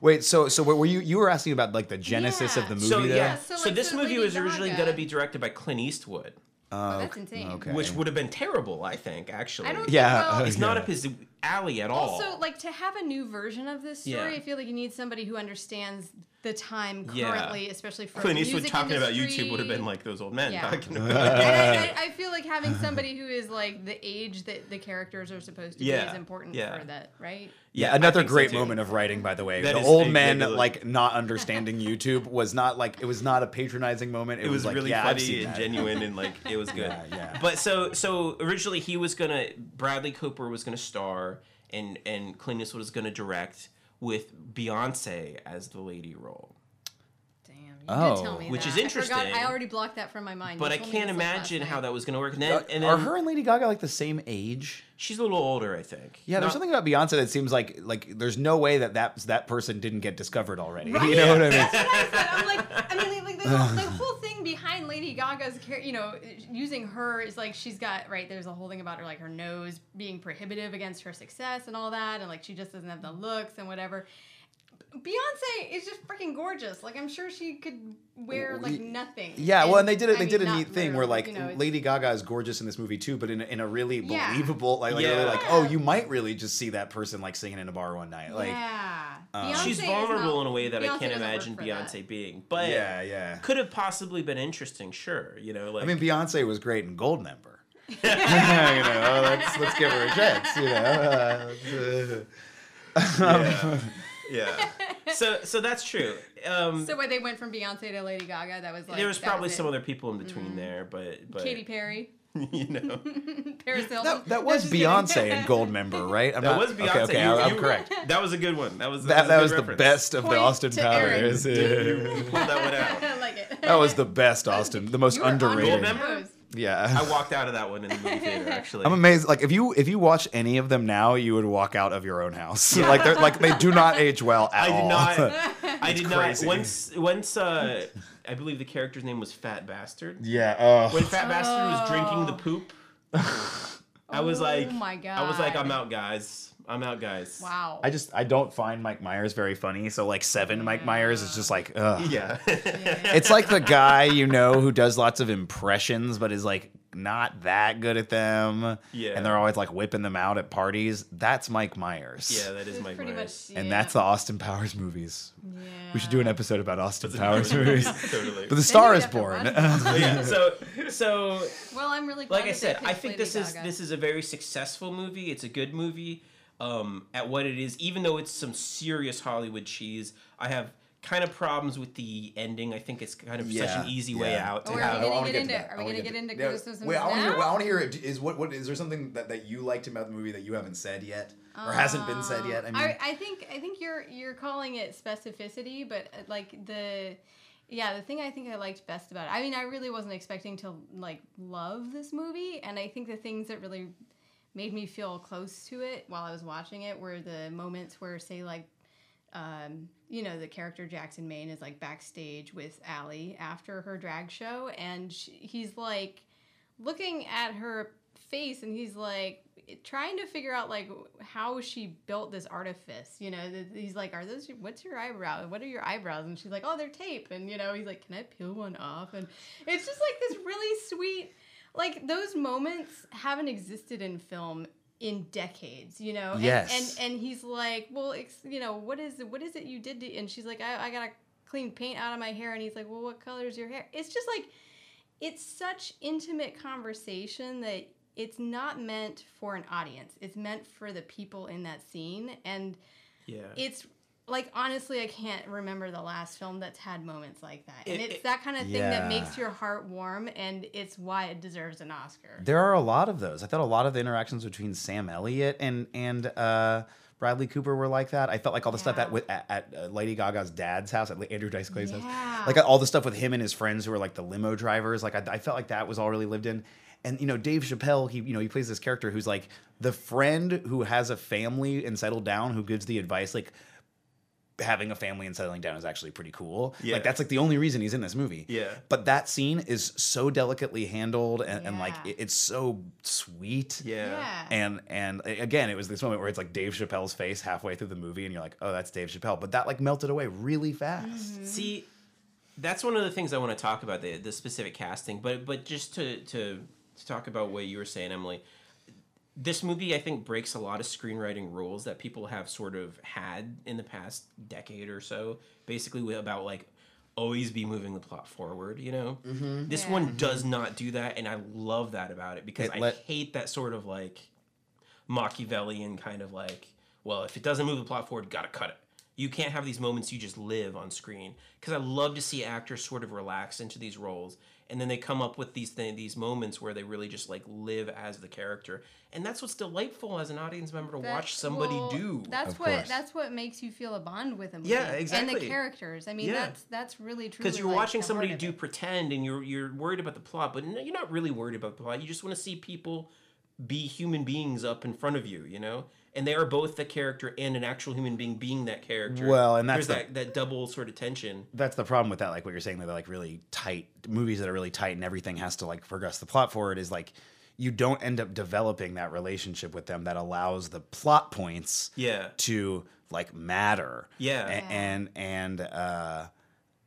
Wait, so so were you you were asking about like the genesis of the movie so there? yeah, So, so, this so movie Lady was originally going to be directed by Clint Eastwood, Oh, oh that's insane. Okay. which would have been terrible, I think. Actually, I don't. Yeah, Think, well, It's Yeah. not up his alley at all. Also, like to have a new version of this story, Yeah. I feel like you need somebody who understands the time Yeah. currently, especially for Clint the Eastwood music talking about. YouTube would have been like those old men Yeah. talking about. And I, I, I feel like having somebody who is like the age that the characters are supposed to be is important Yeah. for that, right? Yeah, another think so, great moment of writing, by the way. That the is old a- men like- like not understanding YouTube was not like it was not a patronizing moment. It, It was like, really yeah, I've funny and that. genuine and like it was good. Yeah, yeah. But so so originally he was gonna Bradley Cooper was gonna star and and Clint Eastwood was gonna direct with Beyonce as the lady role. Damn, you Oh. did tell oh. me Which that. is I forgot- interesting. I already blocked that from my mind. But I can't this, like, last imagine how that was gonna work. And then, Are, and then are her and Lady Gaga like the same age? she's a little older, I think. Yeah, there's something about Beyonce that seems like like there's no way that that that person didn't get discovered already. Right? You know what I mean? That's what I said. I'm like, I mean, like the whole, the whole thing behind Lady Gaga's, you know, using her is like she's got right. There's a whole thing about her, like her nose being prohibitive against her success and all that, and like she just doesn't have the looks and whatever. Beyonce is just freaking gorgeous. Like I'm sure she could wear like nothing. Yeah, well, and they did it. I They mean, did a neat thing where like you know, Lady Gaga is gorgeous in this movie too, but in a, in a really Yeah. believable, like, like really like oh, you might really just see that person like singing in a bar one night. Like yeah, um, Beyonce She's vulnerable not- in a way that I can't imagine for that. Beyonce being. But yeah, yeah. could have possibly been interesting, sure. You know, like I mean, Beyonce was great in Goldmember. you know, let's let's give her a chance. You know, uh, yeah. So so that's true. Um, So when they went from Beyonce to Lady Gaga, that was like there was probably it. some other people in between there, but but Katy Perry, you know. Paris Hilton. that, that was. Beyonce and Goldmember, right? I'm That not- was Beyonce. Okay, okay, You- I- I'm you- correct. That was a good one. That was That, a that good was the best of the Austin to Aaron. Powers. You pulled that one out. I like it. that was the best Austin, the most You were on underrated. your Remember? toes. Yeah. I walked out of that one in the movie theater. Actually, I'm amazed. Like if you if you watch any of them now, you would walk out of your own house. like they're like they do not age well at I did all. not. I did crazy. not. Once once uh, I believe the character's name was Fat Bastard. yeah. Oh. When Fat Bastard was drinking the oh. poop, I was like, Oh like, my I was like, I'm out, guys. I'm out, guys. Wow. I just I don't find Mike Myers very funny. So like seven Mike Myers is just like ugh. Yeah. It's like the guy you know who does lots of impressions but is like not that good at them. Yeah. And they're always like whipping them out at parties. That's Mike Myers. yeah, that is Mike pretty Myers. much. And that's the Austin Powers movies. Yeah. We should do an episode about Austin That's Powers good movies. totally. But the Star is Born. yeah. So so Well, I'm really glad like I said, I think Lady this is this is a very successful movie. It's a good movie um, at what it is, even though it's some serious Hollywood cheese. I have kind of problems with the ending. I think it's kind of such Yeah, an easy way yeah. out to Oh, are have. we gonna get into? Are we gonna get into criticisms Wait, I want to hear. now? I want to hear it. Is what? What is there something that, that you liked about the movie that you haven't said yet, or hasn't been said yet? I mean, I, I think I think you're you're calling it specificity, but uh, like the yeah, the thing I think I liked best about it. I mean, I really wasn't expecting to like love this movie, and I think the things that really made me feel close to it while I was watching it were the moments where, say, like. Um, you know, the character Jackson Maine is like backstage with Allie after her drag show, and sh he's like looking at her face and he's like trying to figure out like how she built this artifice you know? He's like are those what's your eyebrow what are your eyebrows? And she's like oh they're tape. And you know he's like can i peel one off? And it's just like this really sweet like those moments haven't existed in film in decades you know and, Yes. and and he's like well ex- you know what is it, what is it you did to and she's like i, I gotta clean paint out of my hair and he's like well what color is your hair it's just like it's such intimate conversation that it's not meant for an audience. It's meant for the people in that scene. And Yeah. it's like honestly, I can't remember the last film that's had moments like that. And It- it's it- that kind of thing Yeah. that makes your heart warm and it's why it deserves an Oscar. there are a lot of those. I thought a lot of the interactions between Sam Elliott and and uh, Bradley Cooper were like that. I felt like all the stuff at with at, at uh, Lady Gaga's dad's house, at Andrew Dice Clay's Yeah. house, like all the stuff with him and his friends who were like the limo drivers. Like I, I felt like that was all really lived in. And you know, Dave Chappelle, he you know he plays this character who's like the friend who has a family and settled down, who gives the advice like having a family and settling down is actually pretty cool. Yeah. Like that's like the only reason he's in this movie. Yeah. But that scene is so delicately handled and, and like it- it's so sweet. yeah. yeah. And and again, it was this moment where it's like Dave Chappelle's face halfway through the movie, and you're like, oh, that's Dave Chappelle. But that like melted away really fast. Mm-hmm. See, that's one of the things I want to talk about the the specific casting, but but just to to to talk about what you were saying, Emily. This movie I think breaks a lot of screenwriting rules that people have sort of had in the past decade or so. Basically about like always be moving the plot forward, you know? Mm-hmm. This Yeah. one does not do that and I love that about it because It I hate that sort of like Machiavellian kind of like, well, if it doesn't move the plot forward, gotta cut it. You can't have these moments you just live on screen because I love to see actors sort of relax into these roles, and then they come up with these th- these moments where they really just like live as the character, and that's what's delightful as an audience member to That- watch somebody well, do. That's Of what course. that's what makes you feel a bond with them yeah exactly And the characters. I mean, Yeah. that's that's really true. because you're watching somebody do pretend and you're you're worried about the plot but no, you're not really worried about the plot you just want to see people be human beings up in front of you you know and they are both the character and an actual human being being that character Well, and that's there's the- that, that double sort of tension that's the problem with that like what you're saying they're like really tight movies that are really tight and everything has to like progress the plot forward is like you don't end up developing that relationship with them that allows the plot points yeah to like matter Yeah. A- and and uh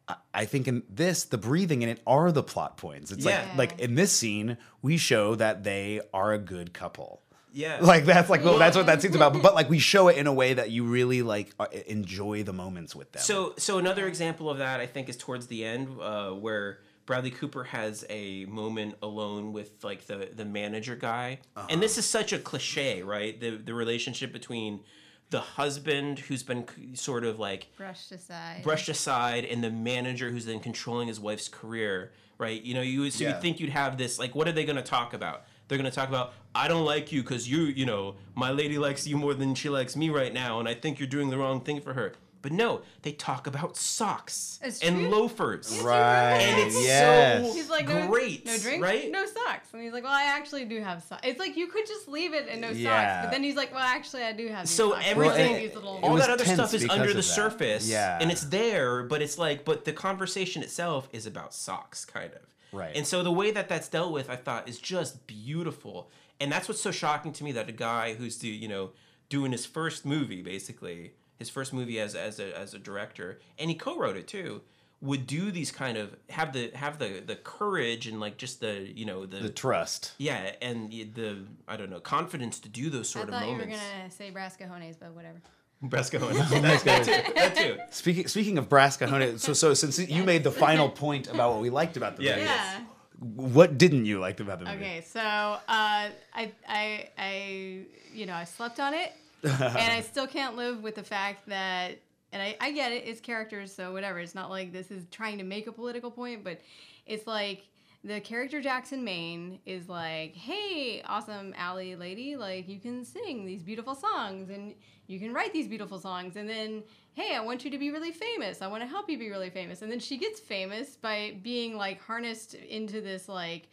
I- I think in this, the breathing in it are the plot points. It's Yeah. like like in this scene, we show that they are a good couple. Yeah Like that's like well, that's what that scene's about. But like we show it in a way that you really like uh, enjoy the moments with them. So, so another example of that, I think, is towards the end, uh, where Bradley Cooper has a moment alone with like the the manager guy, and this is such a cliche, right? The the relationship between the husband who's been sort of like brushed aside. brushed aside and the manager who's then controlling his wife's career right you know you so Yeah. you think you'd have this like what are they going to talk about they're going to talk about i don't like you because you you know my lady likes you more than she likes me right now and i think you're doing the wrong thing for her but no they talk about socks It's and true. loafers right, and it's yes. so He's like, no, great no drink, right no socks. And he's like, well, I actually do have socks. It's like you could just leave it and no socks. But then he's like, well, actually, I do have these so socks. everything These little- all that other stuff is under the that. surface Yeah. and it's there but it's like but the conversation itself is about socks kind of Right. and so the way that that's dealt with i thought is just beautiful and that's what's so shocking to me that a guy who's do you know doing his first movie basically his first movie as as a as a director and he co-wrote it too would do these kind of have the have the the courage and like just the you know the, the trust. yeah and the, the i don't know confidence to do those I sort of thought you were gonna say brass cajones, but whatever. Bresco. that, that too. That too. Speaking speaking of brass cajones, so so since you made the final point about what we liked about the Yeah. movie, Yeah. what didn't you like about the movie? Okay, so uh, I, I, I, you know, I slept on it, and I still can't live with the fact that, and I, I get it, it's characters, so whatever. It's not like this is trying to make a political point, but it's like the character Jackson Maine is like, hey, awesome alley lady, like you can sing these beautiful songs and you can write these beautiful songs, and then hey, I want you to be really famous. I want to help you be really famous, and then she gets famous by being like harnessed into this like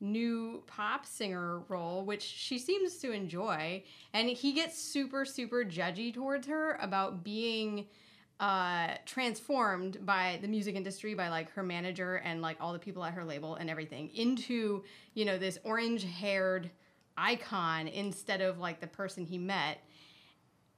new pop singer role, which she seems to enjoy. And he gets super, super judgy towards her about being uh, transformed by the music industry, by like her manager and like all the people at her label and everything, into, you know, this orange haired icon instead of like the person he met.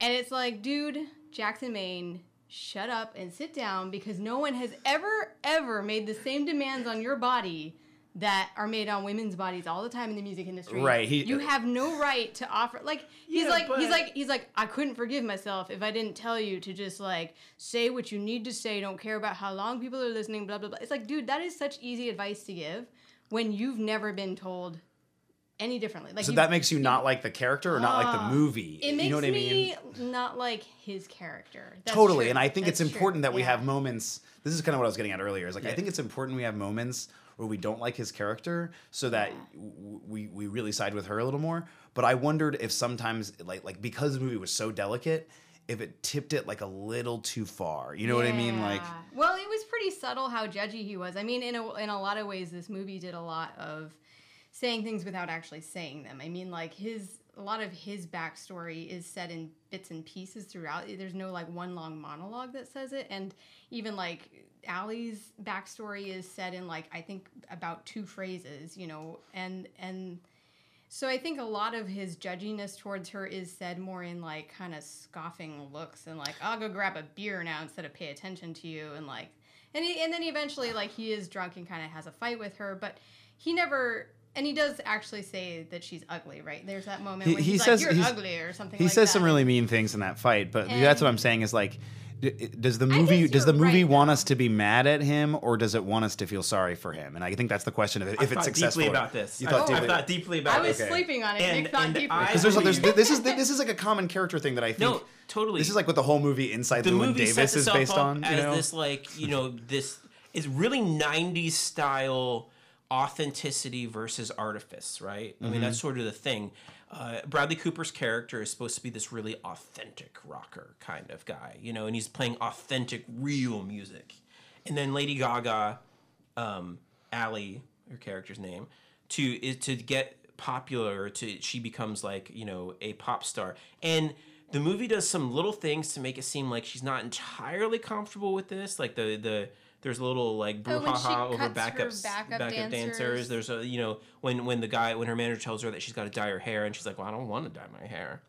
And it's like, dude, Jackson Maine, shut up and sit down because no one has ever, ever made the same demands on your body that are made on women's bodies all the time in the music industry. Right, he- you have no right to offer like he's Yeah, like he's like he's like I couldn't forgive myself if I didn't tell you to just like say what you need to say, don't care about how long people are listening, blah blah blah. It's like, dude, that is such easy advice to give when you've never been told any differently. Like So you- that makes you not like the character or not like the Ah, movie. it makes you know what I me mean? not like his character. That's totally true. and i think it's That's true. important that we Yeah. have moments this is kind of what i was getting at earlier is like i think it's important we have moments where we don't like his character so that w- we we really side with her a little more but i wondered if sometimes like like because the movie was so delicate if it tipped it like a little too far you know what i mean like well, it was pretty subtle how judgy he was. I mean, in a, in a lot of ways, this movie did a lot of saying things without actually saying them. I mean, like his a lot of his backstory is said in bits and pieces throughout. There's no like one long monologue that says it, and even like Allie's backstory is said in like I think about two phrases, you know, and and so I think a lot of his judginess towards her is said more in like kind of scoffing looks and like I'll go grab a beer now instead of pay attention to you and like and he, and then eventually like he is drunk and kind of has a fight with her, but he never And he does actually say that she's ugly, right? There's that moment He- when he he's says- like, "You're he's- ugly" or something. he like says that. some really mean things in that fight, but that's what I'm saying is like, d- does the movie does the movie right, want though. us to be mad at him or does it want us to feel sorry for him? And I think that's the question of if I it's thought successful. deeply about this. You I, thought I deeply. thought deeply about I was this. sleeping on it. And- Nick thought and deeply. I- because there's, there's this is this is like a common character thing that I think. No, totally. This is like what the whole movie Inside the Llewyn movie Davis is based up on. You as know? this like you know this is really 90s style authenticity versus artifice right i mean that's Mm-hmm. sort of the thing uh, bradley cooper's character is supposed to be this really authentic rocker kind of guy you know and he's playing authentic real music and then lady gaga um, Allie, her character's name, to is to get popular. To she becomes like you know a pop star, and the movie does some little things to make it seem like she's not entirely comfortable with this. Like the the there's a little like Oh, when she over backups, backup dancers. dancers. There's a you know when when the guy when her manager tells her that she's got to dye her hair, and she's like, well, I don't want to dye my hair,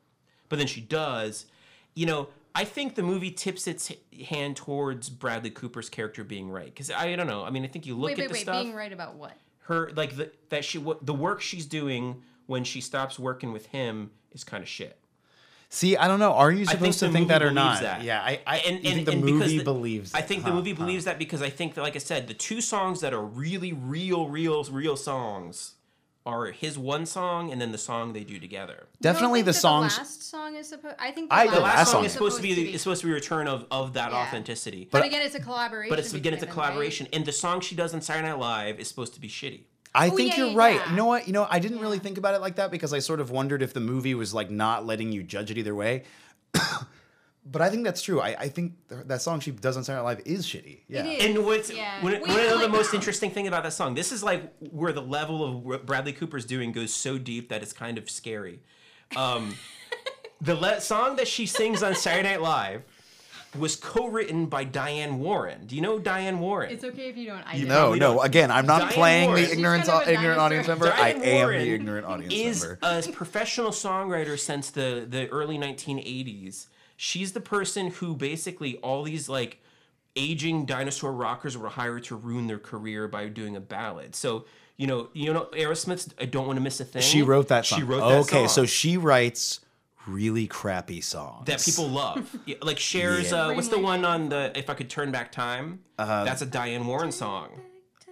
but then she does. You know, I think the movie tips its hand towards Bradley Cooper's character being right because I don't know. I mean, I think you look wait, at wait, the wait. stuff Being right about what? her like the, that she what the work she's doing when she stops working with him is kind of shit. See, I don't know. Are you I supposed to think that or not? that. Yeah, I, I and, and, think the and movie the- believes. I think the huh, movie huh. believes that because I think that, like I said, the two songs that are really real, real, real songs are his one song and then the song they do together. Definitely You don't the think that songs. The last song is supposed. I think the I- last, The last last song song is supposed to be, is supposed to be a return of of that Yeah. authenticity. But, again, it's a collaboration. but it's again, it's a between them, right? collaboration, and the song she does on Saturday Night Live is supposed to be shitty. I Oh, think yeah, you're yeah, right. yeah. You know what? You know, I didn't really think about it like that because I sort of wondered if the movie was like not letting you judge it either way. but I think that's true. I, I think th- that song she does on Saturday Night Live is shitty. Yeah. It is. And what's Yeah. one, one of the most that. interesting thing about that song, this is like where the level of what Bradley Cooper's doing goes so deep that it's kind of scary. Um, the le- song that she sings on Saturday Night Live was co-written by Diane Warren. Do you know Diane Warren? It's okay if you don't. I You know, probably no. don't. Again, I'm not Diane playing Warren. the ignorance, kind of a ignorant audience member. dinosaur. I Diane am Warren the ignorant audience is member. a professional songwriter since the the early 1980s. She's the person who basically all these like aging dinosaur rockers were hired to ruin their career by doing a ballad. So you know, you know, Aerosmith's "I Don't Want to Miss a Thing." She wrote that song. She wrote that okay, so she writes really crappy songs that people love. Yeah, like Cher's, Yeah. uh, what's the one on the "If I Could Turn Back Time"? Uh-huh. That's a Diane Warren song.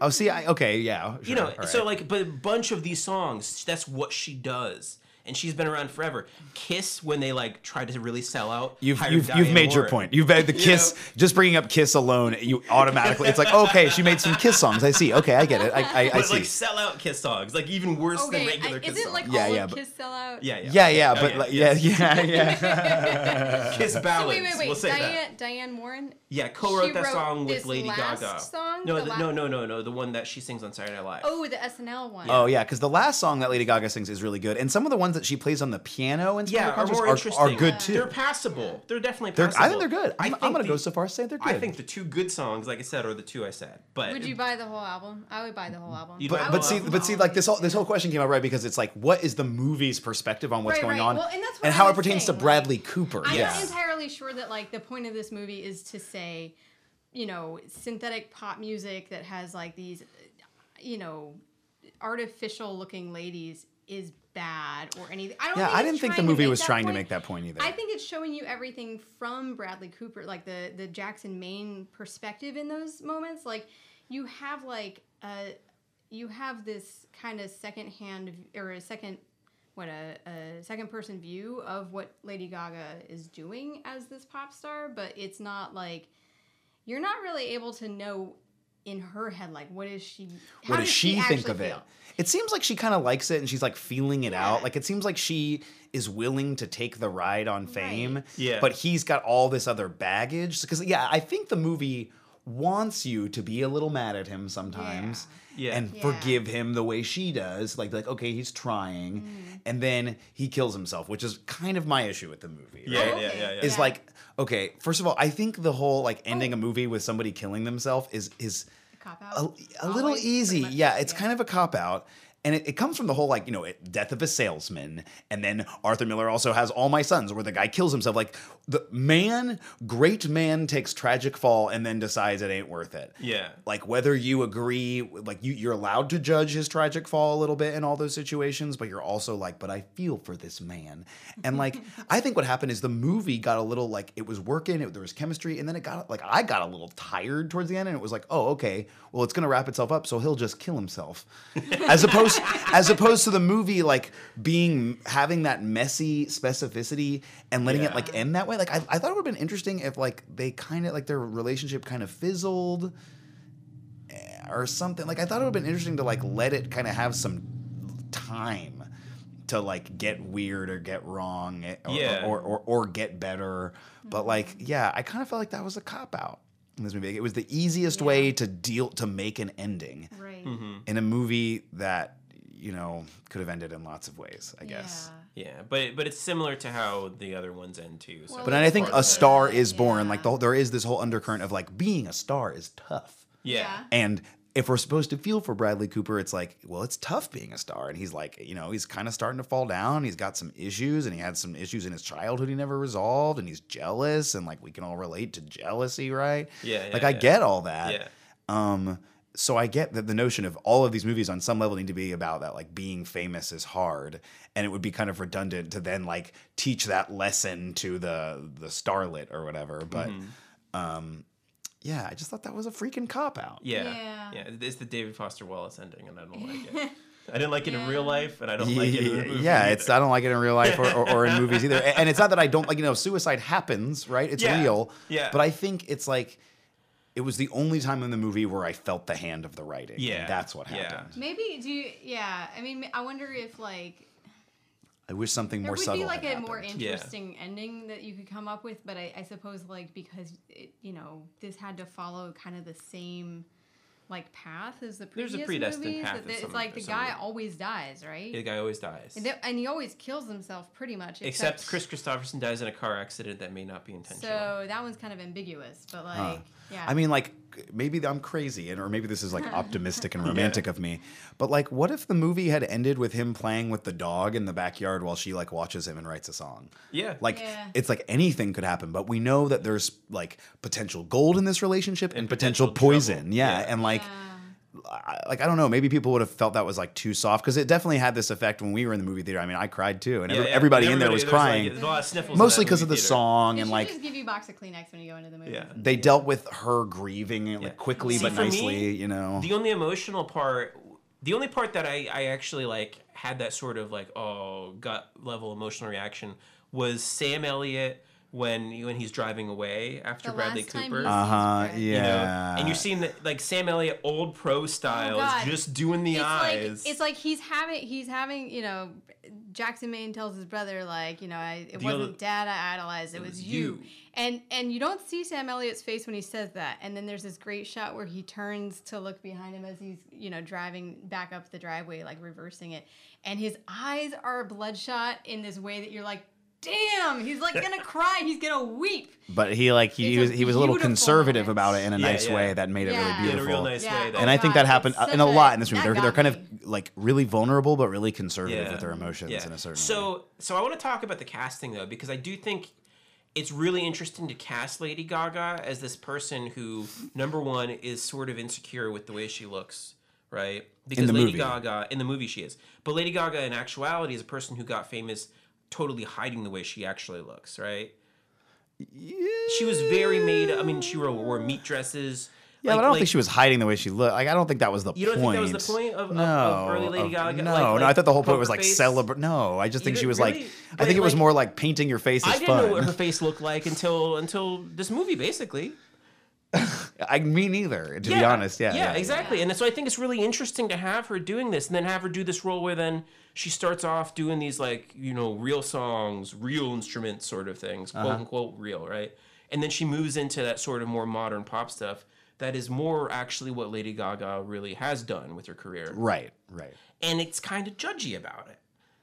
Oh, see, I, okay, yeah. you know all so like but a bunch of these songs that's what she does and she's been around forever kiss when they like tried to really sell out You've you've, you've Diane made your point. You've made the You Kiss. know? Just bringing up Kiss alone, you automatically. It's like okay, she made some Kiss songs. I see. Okay, I get it. I I, I but see. like sell out kiss songs like even worse than regular I, kiss is it songs like Yeah, all yeah, of but- Kiss sell out? yeah yeah yeah, yeah, Oh, but like, yeah, yeah, yeah. kiss So ballads wait, wait, wait. we'll say Diane, that Diane Warren. yeah co-wrote she that song with Lady last Gaga song? no The the, la- no no no no the one that she sings on Saturday Night Live Oh, the SNL one. Oh yeah, because the last song that Lady Gaga sings is really good, and some of the ones that she plays on the piano and yeah, are more are, interesting. are good too. They're passable. They're definitely They're- passable. I think they're good. I'm, I'm gonna go so far as to say they're good. I think the two good songs, like I said, are the two I said. But Would you buy the whole album? I would buy the whole album. You'd but buy I the but see but see like this whole this whole question came up right because it's like what is the movie's perspective on what's Right, going right. on Well, and that's what and how it pertains saying, to like, Bradley Cooper. I'm yeah. not entirely sure that like the point of this movie is to say, you know, synthetic pop music that has like these, you know, artificial looking ladies is bad or anything. I don't. Yeah, think I didn't think the movie was trying to make that point either. I think it's showing you everything from Bradley Cooper, like the the Jackson Maine perspective in those moments. Like you have like a you have this kind of second hand or a second what a, a second person view of what Lady Gaga is doing as this pop star, but it's not like you're not really able to know in her head like what is she what does she think of it? feel? It seems like she kind of likes it and she's like feeling it Yeah. out. Like it seems like she is willing to take the ride on fame. Right. Yeah. But he's got all this other baggage. Because yeah, I think the movie wants you to be a little mad at him sometimes. Yeah. And Yeah. forgive him the way she does. Like, like, okay, he's trying. Mm. And then he kills himself, which is kind of my issue with the movie. Yeah, right? Oh, yeah, okay. yeah, yeah. Is Yeah. like, okay, first of all, I think the whole like ending Oh. a movie with somebody killing themselves is is Cop a, out. a little easy. Yeah, it's kind of a cop out. And it, it comes from the whole like you know it, death of a salesman, and then Arthur Miller also has All My Sons, where the guy kills himself. Like the man, great man takes tragic fall and then decides it ain't worth it. Yeah. Like whether you agree, like you you're allowed to judge his tragic fall a little bit in all those situations, but you're also like, but I feel for this man, and like I think what happened is the movie got a little like it was working, it, there was chemistry, and then it got like I got a little tired towards the end, and it was like, oh okay, well it's gonna wrap itself up, so he'll just kill himself, as opposed as opposed to the movie like being having that messy specificity and letting it like end that way. Like I, I thought it would have been interesting if like they kind of like their relationship kind of fizzled eh, or something. Like I thought it would have been interesting to like let it kind of have some time to like get weird or get wrong eh, or, Yeah. or, or, or get better. But like, yeah, I kind of felt like that was a cop out in this movie. It was the easiest way to deal to make an ending Right. Mm-hmm. in a movie that you know could have ended in lots of ways. I guess. Yeah. Yeah, but but it's similar to how the other ones end too. So Well, But then I think a star is born. Yeah. Like the, whole- there is this whole undercurrent of like being a star is tough. Yeah. And if we're supposed to feel for Bradley Cooper, it's like, well, it's tough being a star. And he's like, you know, he's kind of starting to fall down. He's got some issues and he had some issues in his childhood he never resolved. And he's jealous. And like, we can all relate to jealousy, right? Yeah, yeah, like, I yeah. get all that. Yeah. Um, so I get that the notion of all of these movies on some level need to be about that, like being famous is hard, and it would be kind of redundant to then like teach that lesson to the the starlet or whatever. But Mm-hmm. um, yeah, I just thought that was a freaking cop out. Yeah. Yeah. Yeah. It's the David Foster Wallace ending, and I don't like it. I didn't like it in real life, and I don't like it in the movie. yeah, it's. I don't like it in real life or, or, or in movies either. And and it's not that I don't like you know suicide happens, right? It's Yeah, real. yeah. But I think it's like it was the only time in the movie where I felt the hand of the writing. and Yeah, that's what yeah. happened. Maybe do you, yeah. I mean, I wonder if like I wish something more there more would subtle be like had a more happened. Yeah. interesting ending that you could come up with, but I, I suppose like because it, you know this had to follow kind of the same like path is the There's previous a predestined movies. path that in it's like the guy of it. always dies, right? the guy always dies. and, they- and he always kills himself pretty much. Except Kris Kristofferson dies in a car accident that may not be intentional. So that one's kind of ambiguous, but like, Huh. yeah. I mean, like maybe I'm crazy, and or maybe this is like optimistic and romantic of me. But like, what if the movie had ended with him playing with the dog in the backyard while she like watches him and writes a song? yeah. Like Yeah. it's like anything could happen, but we know that there's like potential gold in this relationship and, And potential, potential poison. Yeah. Yeah. and like. Yeah. I, like I don't know, maybe people would have felt that was like too soft because it definitely had this effect when we were in the movie theater. I mean, I cried too, and Yeah, every- yeah. everybody in there was there's, like, crying, there's a lot of sniffles mostly because of the movie theater. song They and should like just give you a box of Kleenex when you go into the movie. Yeah. they dealt with her grieving like Yeah. quickly See, but for me, nicely, you know. The only emotional part, the only part that I, I actually like had that sort of like oh gut level emotional reaction was Sam Elliott when when he's driving away after The Bradley last Cooper. Uh huh. Yeah. You know, and you're seeing that like Sam Elliott, old pro style, Oh, is just doing the it's eyes. like it's like he's having he's having you know Jackson Maine tells his brother like you know I, it The wasn't other- dad I idolized it, was, was you. you. and and you don't see Sam Elliott's face when he says that and then there's this great shot where he turns to look behind him as he's you know driving back up the driveway like reversing it and his eyes are bloodshot in this way that you're like damn he's like gonna cry he's gonna weep But he like he, It's a was he was a little conservative moment. about it in a Yeah, nice yeah. way that made it Yeah. really In a in a beautiful. real nice Yeah. way. Though. and I think that happened uh, it's in a such lot in this movie. They're, they're got kind of like really vulnerable but really conservative with their emotions Yeah. in a certain way. so so I want to talk about the casting though because I do think it's really interesting to cast Lady Gaga as this person who number one is sort of insecure with the way she looks, right? Because the Lady movie. Gaga in the movie she is, but Lady Gaga in actuality is a person who got famous totally hiding the way she actually looks, right? Yeah. She was very made. I mean, she wore, wore meat dresses. Yeah, but I don't think she was hiding the way she looked. Like I don't think that was the point. You don't think that was the point of- of- no, of early Lady of- Gaga? No, Like- no. I thought the whole point was like celebrate. No, I just think she was really- like. I think it was more like painting your face I didn't fun. know what her face looked like until until this movie, basically. I me neither, to be honest. Yeah, yeah, exactly. And so I think it's really interesting to have her doing this, and then have her do this role where then she starts off doing these like you know real songs, real instruments, sort of things, Uh-huh. quote unquote real, right? And then she moves into that sort of more modern pop stuff that is more actually what Lady Gaga really has done with her career Right, right. and it's kind of judgy about it.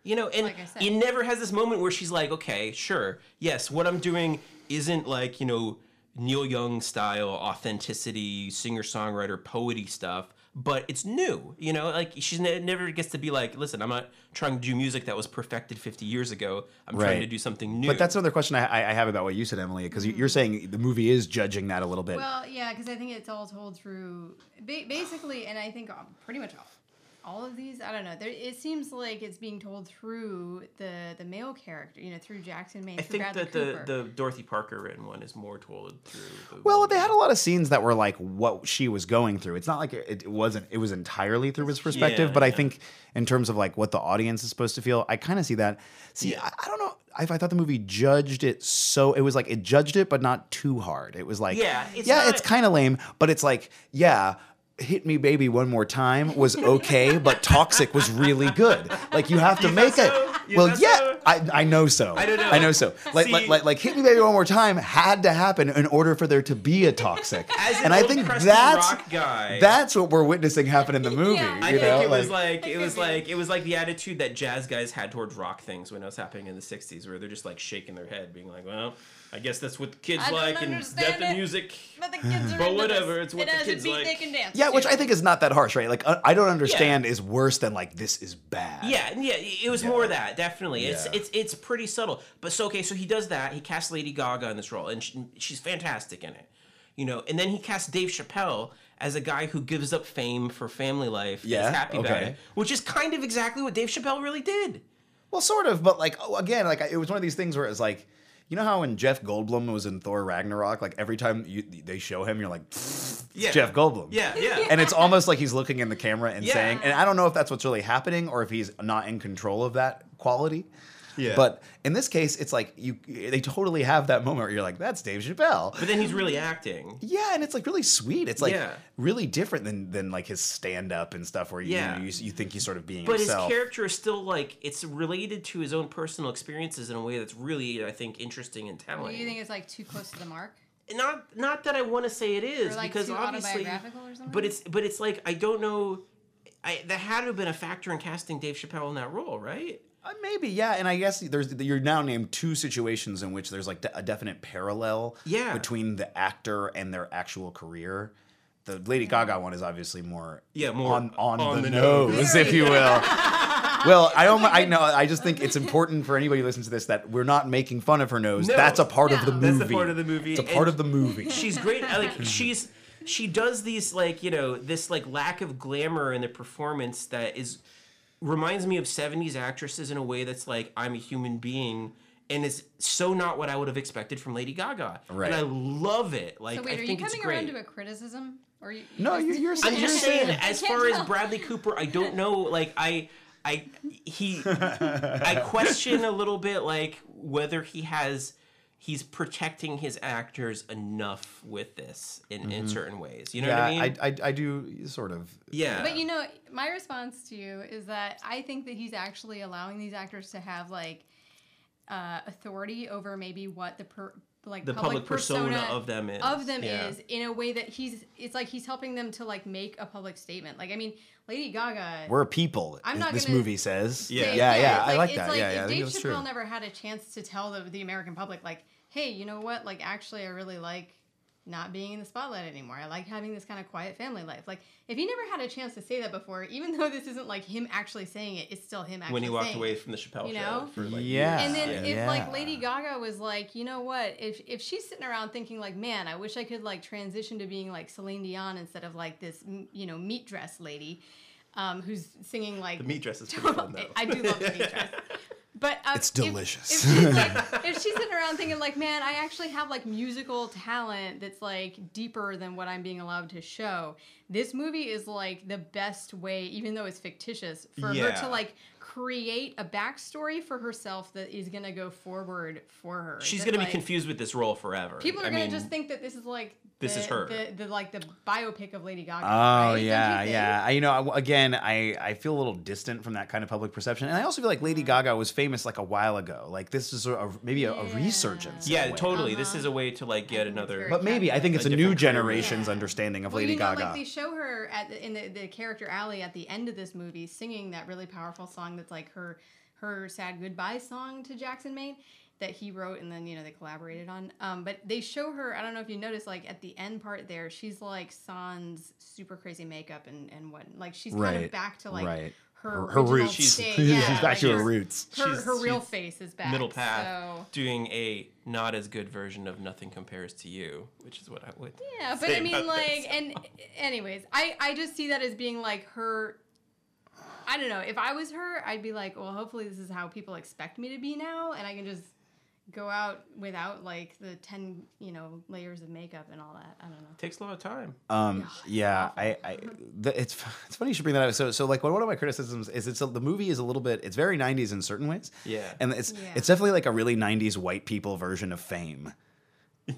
You know, and Like it never has this moment where she's like, okay, sure, yes, what I'm doing isn't like, you know, Neil Young style authenticity, singer songwriter, poety stuff, but it's new. You know, like she ne- never gets to be like, listen, I'm not trying to do music that was perfected 50 years ago. I'm trying to do something new. But that's another question I, I I have about what you said, Emily, because you're saying the movie is judging that a little bit. Well, yeah, because I think it's all told through ba- basically, and I think um, pretty much all, all of these. I don't know. There, it seems like it's being told through the the male character, you know, through Jackson Maine. I through think Bradley that the, Cooper. the Dorothy Parker written one is more told through. The Well, they had a lot of scenes that were like what she was going through. It's not like it, it wasn't. It was entirely through his perspective, Yeah, but I think in terms of like what the audience is supposed to feel, I kind of see that. See, Yeah. I, I don't know. I, I thought the movie judged it so it was like it judged it, but not too hard. It was like, Yeah, it's yeah, it's kind of lame, but it's like, yeah. Hit me, baby, one more time was okay, but Toxic was really good. Like you have to make it. so? Well, yeah, so? I, I know so. I don't know. I know so. Like, like, See- like, like, hit me, baby, one more time had to happen in order for there to be a toxic. As an and I think that's rock guy. that's what we're witnessing happen in the movie. Yeah. I you think know, it was like, like it was like it was like the attitude that jazz guys had towards rock things when it was happening in the '60s, where they're just like shaking their head, being like, "Well, I guess that's what the kids I like, and death that's the music." But the kids are But whatever, this. it's what it the kids a beat like. they can dance. yeah, which to. I think is not that harsh, right? Like, I I don't understand is worse than like this is bad. Yeah, yeah, it was more of that definitely. It's Yeah. it's it's pretty subtle. But so okay, so he does that. He casts Lady Gaga in this role, and she, she's fantastic in it. You know, and then he casts Dave Chappelle as a guy who gives up fame for family life. Yeah, is happy about it, which is kind of exactly what Dave Chappelle really did. Well, sort of, but like oh, again, like it was one of these things where it's like, you know how when Jeff Goldblum was in Thor Ragnarok, like every time you, they show him, you're like, Yeah. Jeff Goldblum. Yeah, yeah. and it's almost like he's looking in the camera and Yeah. saying, and I don't know if that's what's really happening or if he's not in control of that quality. Yeah. But in this case, it's like you they totally have that moment where you're like, that's Dave Chappelle. But then he's really acting. Yeah, and it's like really sweet. It's like Yeah. really different than than like his stand up and stuff where you, Yeah. you you you think he's sort of being But himself. his character is still like it's related to his own personal experiences in a way that's really, I think, interesting and telling. Do you think it's like too close to the mark? not not that I want to say it is Or like because too obviously, autobiographical or something? but it's but it's like I don't know. I, that had to have been a factor in casting Dave Chappelle in that role, right? Uh, maybe, yeah, and I guess there's you're now named two situations in which there's like a definite parallel Yeah. between the actor and their actual career. The Lady Gaga one is obviously more Yeah, more on on, on the, the nose, nose. if you will. well, I don't. I know. I just think it's important for anybody who listens to this that we're not making fun of her nose. No. That's a part of the movie. That's a part of the movie, It's a part and of the movie. She's great. Like she's she does these like you know this like lack of glamour in the performance that is reminds me of 70s actresses in a way that's like I'm a human being and it's so not what I would have expected from Lady Gaga. Right. And I love it. Like so wait, I are you think it's coming around to a criticism? Or you, No, just- you're- you're I'm saying- just saying, saying- as I can't far as. Bradley Cooper, I don't know. Like I, I, he, I question a little bit, like whether he has, he's protecting his actors enough with this in, in certain ways. You know yeah, what I mean? I, I I do sort of. yeah. But you know, my response to you is that I think that he's actually allowing these actors to have like uh, authority over maybe what the per, like the public, persona, of them is of them yeah. is in a way that he's it's like he's helping them to like make a public statement. Like I mean, Lady Gaga. We're people. I'm not this movie says. Yeah. say- yeah, yeah. it's I like it's that. yeah, yeah. I if Dave Chappelle true. never had a chance to tell the, the American public, like, hey, you know what? Like, actually, I really like not being in the spotlight anymore. I like having this kind of quiet family life. Like, if he never had a chance to say that before, even though this isn't like him actually saying it, it's still him actually when he walked away it. from the Chappelle you show know? for like Yeah. And then Yeah. if like Lady Gaga was like, you know what, if if she's sitting around thinking like, man, I wish I could like transition to being like Celine Dion instead of like this, you know, meat dress lady, um, who's singing like the meat dress is pretty fun though. I do love the meat dress. But um, It's delicious. If, she's like, if she's sitting around thinking like, man, I actually have like musical talent that's like deeper than what I'm being allowed to show. This movie is like the best way, even though it's fictitious, for her to like create a backstory for herself that is gonna go forward for her. She's That, gonna be confused with this role forever. People are I gonna mean, just think that this is like This the, is her. the, the like the biopic of Lady Gaga. Oh right? Don't you yeah, yeah. I, you know, I- again, I I feel a little distant from that kind of public perception, and I also feel like Lady Gaga was famous like a while ago. Like this is a, a- maybe a, a resurgence. Yeah, totally. This Uh-huh. is a way to like get another. But maybe I think it's A a, new generation's Yeah. understanding of Well, Lady you know, Gaga. like they show her at in the, the character Allie at the end of this movie singing that really powerful song that's like her her sad goodbye song to Jackson Maine. That he wrote and then you know they collaborated on. Um, but they show her. I don't know if you noticed, like at the end part there, she's like Sans super crazy makeup and and what like she's kind Right, of back to like right. her Her, her roots. She's Yeah, back like to her her- roots. Her, her real she's face is back. Middle path, So. doing a not as good version of Nothing Compares to You, which is what I would. Yeah, but I mean, like, this. and anyways, I I just see that as being like her. I don't know. If I was her, I'd be like, well, hopefully this is how people expect me to be now, and I can just go out without like the ten, you know, layers of makeup and all that. I don't know. it takes a lot of time. Um, Yeah, it's yeah. I, I, the, it's it's funny you should bring that up. So, so like one one of my criticisms is it's a, the movie is a little bit it's very '90s in certain ways. Yeah. and it's Yeah. it's definitely like a really '90s white people version of Fame.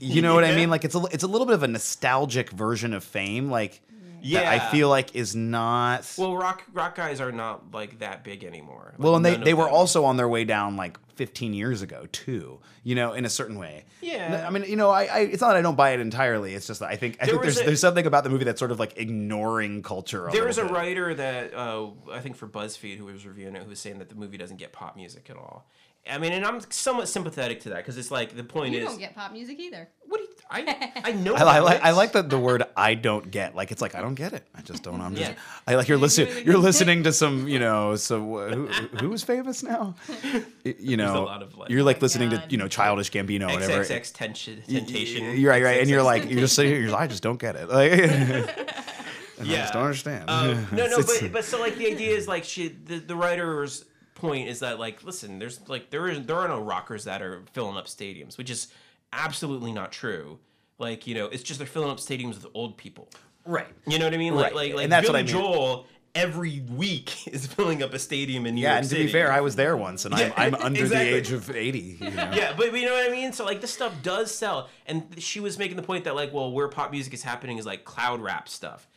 You know what I mean? Like it's a it's a little bit of a nostalgic version of Fame. Like Yeah, I feel like is not. Well, rock rock guys are not like that big anymore. Like, well, and they, they were them. also on their way down like 15 years ago too. You know, in a certain way. Yeah. I mean, you know, I, I it's not that I don't buy it entirely. It's just that I think I There think there's a- there's something about the movie that's sort of like ignoring culture. A There was a bit. writer that uh, I think for BuzzFeed who was reviewing it who was saying that the movie doesn't get pop music at all. I mean, and I'm somewhat sympathetic to that because it's like the point You is, You don't get pop music either. what do you, I I know. I, I like I like the, the word I don't get. Like it's like I don't get it. I just don't. I'm just. Yeah. I like you're You're listening. You're listening to some. You know. So uh, who who's famous now? You know. A lot of, like- you're like my listening to you know Childish Gambino. Or whatever. XXX tension, Y- y- temptation. You're right, right, and you're like you're just sitting here. You're like, I just don't get it. Like, I yeah, just don't understand. Um, no, no, but but so like the idea is like she the, the writer's point is that like listen, there's like there is there are no rockers that are filling up stadiums, which is absolutely not true. Like you know, it's just they're filling up stadiums with old people. right. You know what I mean? Like Right, like like and that's what I mean. Joel every week is filling up a stadium in New Yeah, York and to be fair, I was there once, and Yeah, I'm, I'm under exactly. the age of 80. You know? yeah, but, but you know what I mean. So like this stuff does sell, and she was making the point that like, well, where pop music is happening is like cloud rap stuff,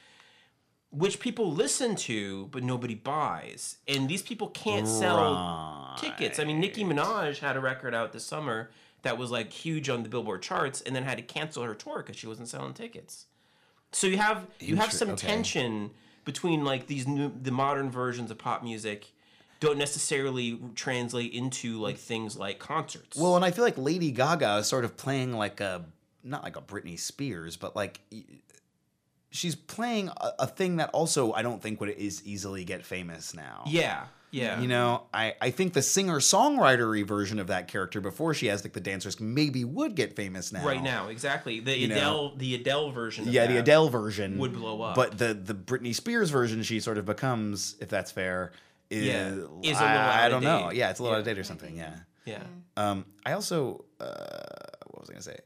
which people listen to, but nobody buys, and these people can't sell tickets. I mean, Nicki Minaj had a record out this summer that was like huge on the Billboard charts, and then had to cancel her tour because she wasn't selling tickets. So you have you have some okay. tension between like these new the modern versions of pop music don't necessarily translate into like things like concerts. Well, and I feel like Lady Gaga is sort of playing like a not like a Britney Spears, but like she's playing a, a thing that also I don't think would is easily get famous now. yeah, yeah. You know, I, I think the singer songwritery version of that character before she has like the dancers maybe would get famous now. right now, exactly. The You know. Adele, the Adele version. Yeah, the Adele version would blow up. But the the Britney Spears version she sort of becomes, if that's fair, is, Yeah, is a little I, I don't know. Yeah, it's a little Yeah. out of date or something. Yeah. yeah, Um, I also, uh, what was I gonna say?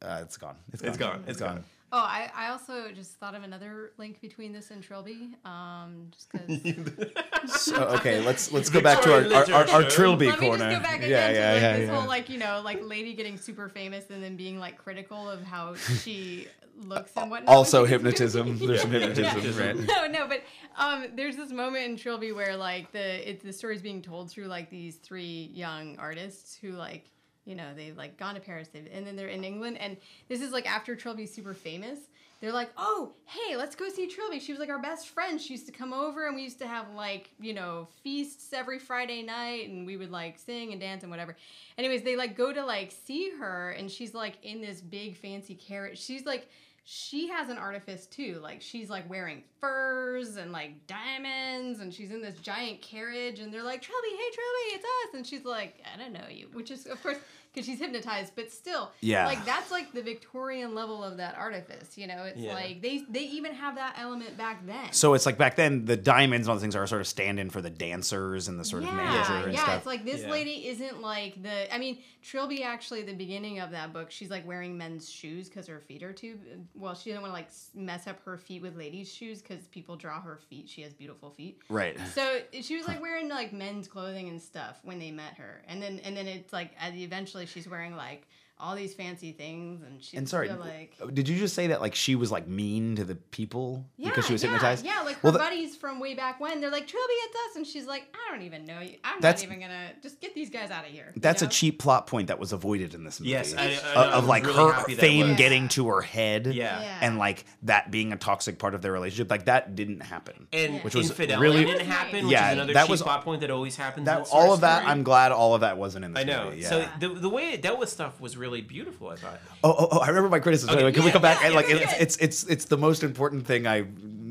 Uh, it's gone. It's gone. It's gone. It's gone. Oh, I, I also just thought of another link between this and Trilby. Um, just because. So, okay, let's let's go back to our our, our, our Trilby Let me just go back again yeah, to like yeah, this yeah. whole like you know like lady getting super famous and then being like critical of how she looks and whatnot. also which is very- hypnotism. There's some Yeah. hypnotism, right? no, no, but um, there's this moment in Trilby where like the it, the story's being told through like these three young artists who like you know they've like gone to Paris and then they're in England and this is like after Trilby's super famous. They're like, oh, hey, let's go see Trilby. She was like our best friend. She used to come over and we used to have like, you know, feasts every Friday night and we would like sing and dance and whatever. Anyways, they like go to like see her and she's like in this big fancy carriage. She's like, she has an artifice too. Like she's like wearing furs and like diamonds and she's in this giant carriage and they're like, Trilby, hey Trilby, it's us. And she's like, I don't know you, which is of course because she's hypnotized, but still, Yeah. like that's like the Victorian level of that artifice. You know, it's Yeah. like they they even have that element back then. So it's like back then the diamonds and all those things are sort of stand-in for the dancers and the sort of manager yeah, and yeah. stuff. It's like this Yeah. lady isn't like the. I mean, Trilby actually, the beginning of that book, she's like wearing men's shoes because her feet are too. Well, she didn't want to like mess up her feet with ladies' shoes because people draw her feet. She has beautiful feet. right. So she was like wearing like men's clothing and stuff when they met her, and then and then it's like eventually she's wearing like all these fancy things, and she's And sorry, like. Uh, did you just say that like she was like mean to the people Yeah, because she was yeah, hypnotized? Yeah, like her Well, the- buddies from way back when. They're like, Trilby, it's us. And she's like, I don't even know you. I'm That's- not even going to just get these guys out of here. you That's a cheap plot point that was avoided in this movie. Yes, I, I of, know, of, like really her fame getting to her head. Yeah. Yeah. And like that being a toxic part of their relationship, like that didn't happen. And Which was infidelity really- didn't happen, which Yeah, is another that cheap was- plot point that always happens. That Star all of that, I'm glad all of that wasn't in this I know. movie. Yeah. So the the way it dealt with stuff was really beautiful. I thought. Oh, oh, oh, I remember my criticism. Okay. Can we come back? yeah, like, yeah, it's, yeah. it's it's it's the most important thing. I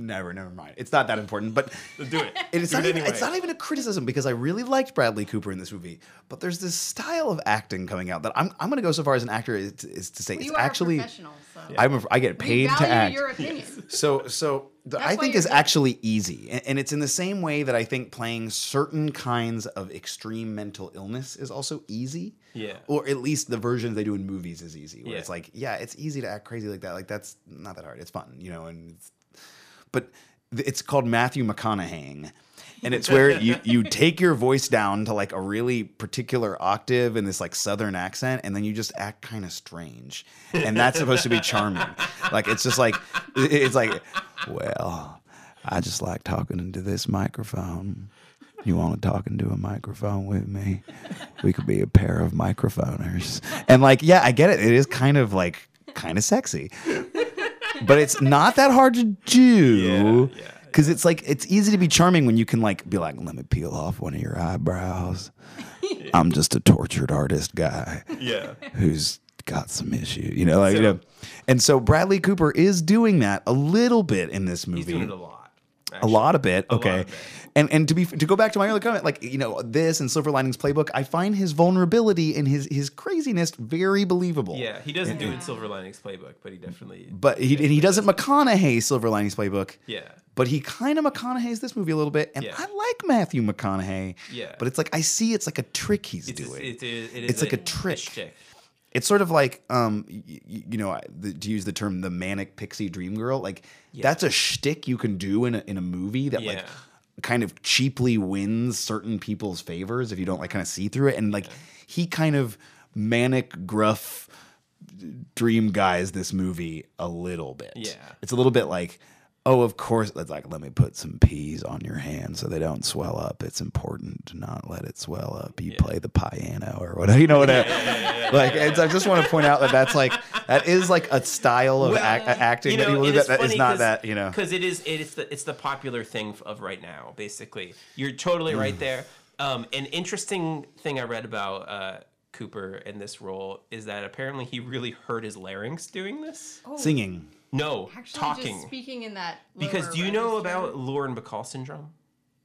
never, never mind. It's not that important, but Do it. it's Do not it even, anyway. it's not even a criticism because I really liked Bradley Cooper in this movie. But there's this style of acting coming out that I'm I'm going to go so far as an actor is, is to say Well, it's actually a professional, so. I'm a, I get we paid value to act. your opinion. So, so the, That's I think you're is good. actually easy, and, and it's in the same way that I think playing certain kinds of extreme mental illness is also easy. Yeah. Or at least the versions they do in movies is easy. Where Yeah. it's like, yeah, it's easy to act crazy like that. Like that's not that hard. It's fun, you know. And it's, but it's called Matthew McConaughey. And it's where you, you take your voice down to like a really particular octave in this like southern accent, and then you just act kind of strange. And that's supposed to be charming. Like it's just like it's like, well, I just like talking into this microphone. You want to talk into a microphone with me? We could be a pair of microphoners. And like, yeah, I get it. It is kind of like kind of sexy. But it's not that hard to do. Yeah, yeah, Cause it's like it's easy to be charming when you can like be like, let me peel off one of your eyebrows. I'm just a tortured artist guy Yeah. who's got some issue, you know, like you know. And so Bradley Cooper is doing that a little bit in this movie It a lot. a actually. of it. Okay. of it. And and to be to go back to my earlier comment, like you know this and Silver Linings Playbook, I find his vulnerability and his his craziness very believable. Yeah, he doesn't do it in Silver Linings Playbook, but he definitely. But he and he doesn't McConaughey Silver Linings Playbook. Yeah. But he kind of McConaughey's this movie a little bit, and Yeah. I like Matthew McConaughey. Yeah. But it's like I see it's like a trick he's It's, doing. it's, it is, it It's is like a trick. shtick. it's sort of like um y- y- you know I- the, to use the term the manic pixie dream girl like that's a shtick you can do in a, in a movie that like kind of cheaply wins certain people's favors if you don't like kind of see through it. And like he kind of manic gruff dream guys this movie a little bit. Yeah. it's a little bit like oh of course it's like let me put some peas on your hand so they don't swell up it's important to not let it swell up you play the piano or whatever you know what I, like it's, i just want to point out that that's like that is like a style of Well, act, acting You that people do it that, is that is funny not 'cause- that you know because it is it's the it's the popular thing of right now. Basically, you're totally Mm. right there. Um, an interesting thing I read about uh, Cooper in this role is that apparently he really hurt his larynx doing this. Oh, singing No, Actually, talking. just speaking in that. because do you know register, about Lauren Bacall syndrome?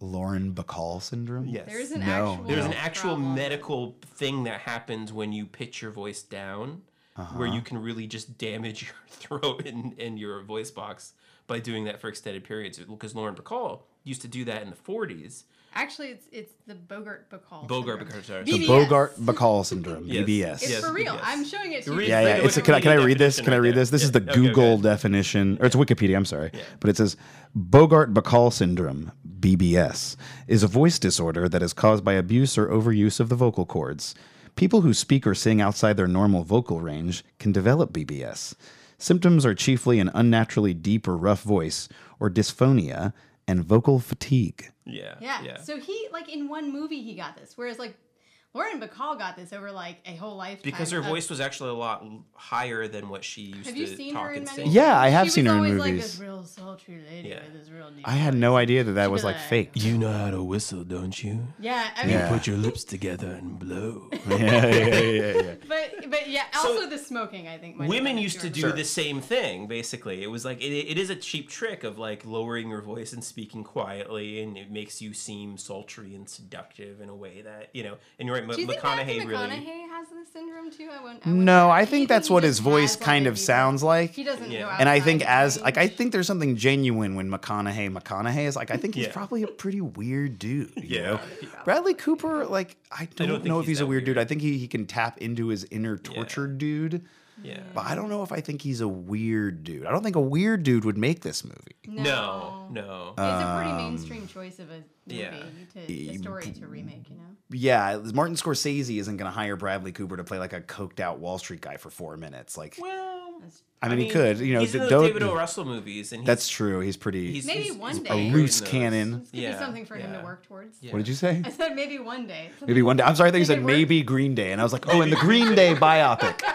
lauren bacall syndrome Yes. There is an No. actual. There's an actual problem. medical thing that happens when you pitch your voice down, where Uh-huh. you can really just damage your throat and, and your voice box by doing that for extended periods. Because Lauren Bacall used to do that in the 40s. Actually, it's it's the Bogart Bacall. Bogart syndrome. Bacall, sorry. the bogart bacall syndrome Yes. bbs It's Yes, for real. BBS. I'm showing it to you. Read- Yeah, yeah. It's a, can I can I read this? definition Can I read there. this? This is the okay, Google okay. definition, or it's Wikipedia. I'm sorry, but it says Bogart Bacall syndrome (BBS) is a voice disorder that is caused by abuse or overuse of the vocal cords. People who speak or sing outside their normal vocal range can develop BBS. Symptoms are chiefly an unnaturally deep or rough voice, or dysphonia, and vocal fatigue. Yeah. Yeah. So he like in one movie he got this, whereas like Lauren Bacall got this over like a whole lifetime. because her of- voice was actually a lot higher than what she used Have to you seen talk her in and many? sing. Yeah, I have she seen was her in always Like movies. this real sultry lady Yeah. with this real deep I had no idea that that She'd was like like- fake. You know how to whistle, don't you? Yeah, I mean, Yeah. Put your lips together and blow. yeah, yeah, yeah, yeah, yeah. but but yeah, So- also the smoking. I think Women used to do influenced. the same thing basically it was like it, it is a cheap trick of like lowering your voice and speaking quietly and it makes you seem sultry and seductive in a way that you know and you're right Do you think mcconaughey Matthew really McConaughey has this syndrome too? I wouldn't. No, I think that's what his voice kind of sounds like. He doesn't Yeah. go And I think as like I think there's something genuine when McConaughey McConaughey is like I think he's Yeah. probably a pretty weird dude. You Yeah. know? Bradley Cooper like I don't, think know if he's he's a that weird, dude. weird. I think he, he can tap into his inner tortured dude. Yeah. But I don't know if I think he's a weird dude. I don't think a weird dude would make this movie. No, no. It's a pretty Um, mainstream choice of a movie Yeah. to a story to remake, you know. Yeah, Martin Scorsese isn't going to hire Bradley Cooper to play like a coked out Wall Street guy for four minutes. Like, well, That's- I mean, he could. You know, he's in th- those don't- David O. Russell movies, and he's, that's true. He's pretty. he's Maybe he's- one he's day. A loose cannon. This could Yeah, be something for him to work towards. Yeah. what did you say? I said maybe one day. Maybe one day. I'm sorry, I thought you said it work. maybe Green Day, and I was like, oh, in the Green Day biopic.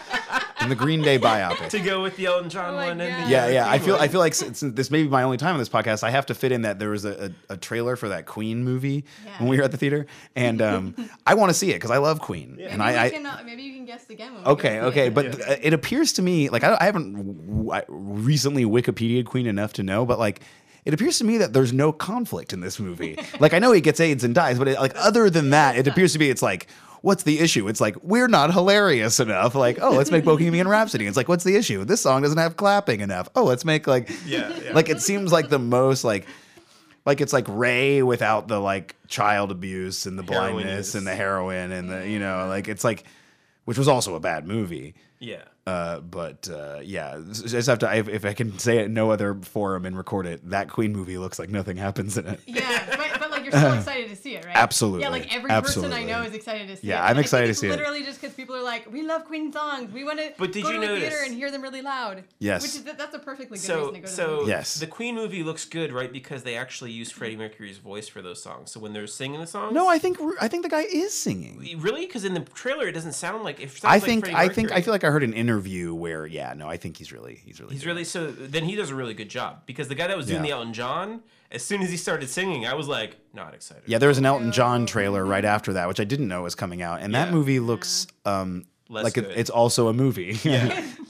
In the Green Day biopic. to go with the Elton John Oh my one and the Yeah, uh, yeah. I feel. I feel like since this may be my only time on this podcast, I have to fit in that there was a, a, a trailer for that Queen movie Yeah. when we were at the theater, and um, I want to see it because I love Queen, Maybe, and we I, I can, uh, maybe you can guess again. When Okay, go okay, it. but Yeah. th- it appears to me like I, I haven't w- I recently Wikipedia'd Queen enough to know, but like it appears to me that there's no conflict in this movie. like I know he gets AIDS and dies, but it, like other than that, it appears to be it's like what's the issue? It's like we're not hilarious enough. Like oh, let's make Bohemian Rhapsody. It's like what's the issue? This song doesn't have clapping enough. Oh, let's make like Yeah, yeah. like it seems like the most like. Like it's like Ray without the like child abuse and the blindness use. and the heroin and the you know like it's like which was also a bad movie. yeah. Uh, but uh, yeah, s- just have to. If, if I can say it in no other forum and record it, that Queen movie looks like nothing happens in it. Yeah, but, but like you're still excited to see it, right? Absolutely. Yeah, like every person I know is excited to see Yeah, it. Yeah, I'm And I excited think to it's see it. Literally just because people are like, we love Queen songs. We want to But did go you to the theater and hear them really loud. Yes. Which is that's a perfectly good So, reason to go to the so movie. Yes. the Queen movie looks good, right? Because they actually use Freddie Mercury's voice for those songs. So when they're singing the songs, No, I think I think the guy is singing. really because in the trailer it doesn't sound like. It I like think Freddie I think I feel like I heard an interview where yeah, no, I think he's really he's really He's doing really so. Then he does a really good job because the guy that was doing Yeah. the Elton John, as soon as he started singing, I was like, not excited. yeah. There was an Elton John trailer right after that, which I didn't know was coming out, and that movie looks um Less like it, it's also a movie. Yeah.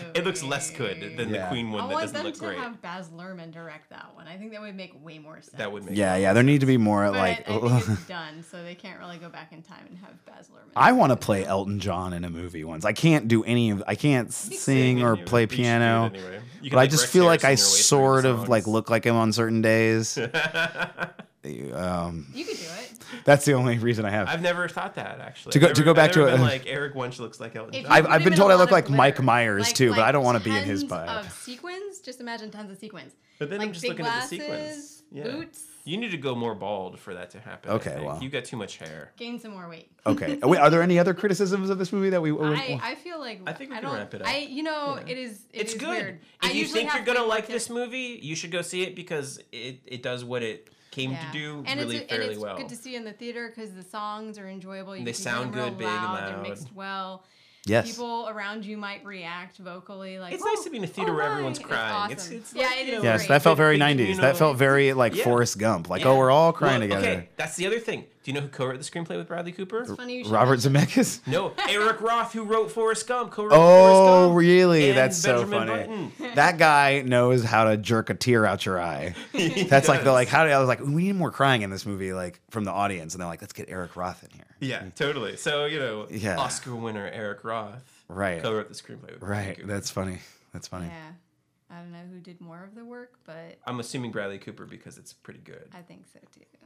Just, it looks less good than Yeah. the Queen I one that want doesn't them look to great. have Baz Luhrmann direct that one. I think that would make way more sense. That would make yeah, yeah. There need to be more But like. I think it's done, so they can't really go back in time and have Baz Luhrmann. I want to play Elton John in a movie once. I can't do any of. I can't sing or anyway. play You should do it piano. anyway. You But can, I just Rex feel like I Harrison your way through sort the of like look like him on certain days. um, You could do it. that's the only reason I have. I've never thought that actually. To go- I've to go back I've to never a- been like Eric Wunsch looks like Elton John. I've- I've been told I look lot of like Mike glitter, Myers, too, but I don't wanna be in his tons bio. Of sequins, just imagine tons of sequins. But then like I'm just looking glasses, at the sequins. Yeah. boots, You need to go more bald for that to happen. Okay, well. you got too much hair. gain some more weight. Okay. Wait, are there any other criticisms of this movie that we? I, I feel like I think we I can don't, wake it up. I you know Yeah. it is it it's is good. Weird. I If you think you're gonna like this movie, you should go see it because it, it does what it came Yeah. to do and really it's, fairly and it's well. good to see in the theater because the songs are enjoyable. You They sound good, real big and loud, They're mixed well. yes. People around you might react vocally. Like It's "Oh, nice to be in a theater oh where my." everyone's crying. It's- awesome. it's yeah, like, it you is know, Yes, great. that felt Big- very big 90s. That felt very like Yeah. Forrest Gump. Like, oh, Yeah. oh, we're all crying Well, together. Okay, that's the other thing. Do you know who co-wrote the screenplay with Bradley Cooper? It's funny you should Robert mention- Zemeckis. No, Eric Roth, who wrote Forrest Gump, co-wrote Oh, Forrest Gump. really? and That's so Benjamin funny. Button. That guy knows how to jerk a tear out your eye. That's like the like how do I was like we need more crying in this movie like from the audience and they're like let's get Eric Roth in here. Yeah, totally. So you know, Yeah. Oscar winner Eric Roth, Right. co-wrote the screenplay with Bradley Right. Cooper. That's funny. That's funny. Yeah, I don't know who did more of the work, but I'm assuming Bradley Cooper because it's pretty good. I think so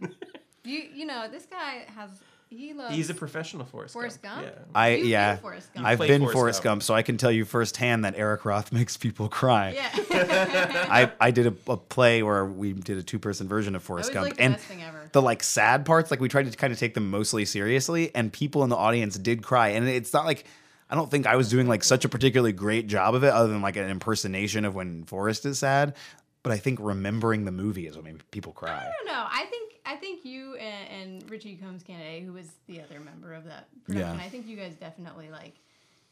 too. you you know this guy has he loves. He's a professional Forrest, Forrest Gump? Yeah. I You've been yeah. Forrest Gump. I've been Forrest Forrest Gump. Gump, so I can tell you firsthand that Eric Roth makes people cry. yeah. I, I did a, a play where we did a two person version of That Forrest was Gump, like the and best thing ever. the like sad parts, like we tried to kind of take them mostly seriously, and people in the audience did cry. And it's not like I don't think I was doing like such a particularly great job of it, other than like an impersonation of when Forrest is sad. But I think remembering the movie is what made people cry. I don't know. I think I think you and, and Richie Combs Kennedy, who was the other member of that production, Yeah. I think you guys definitely like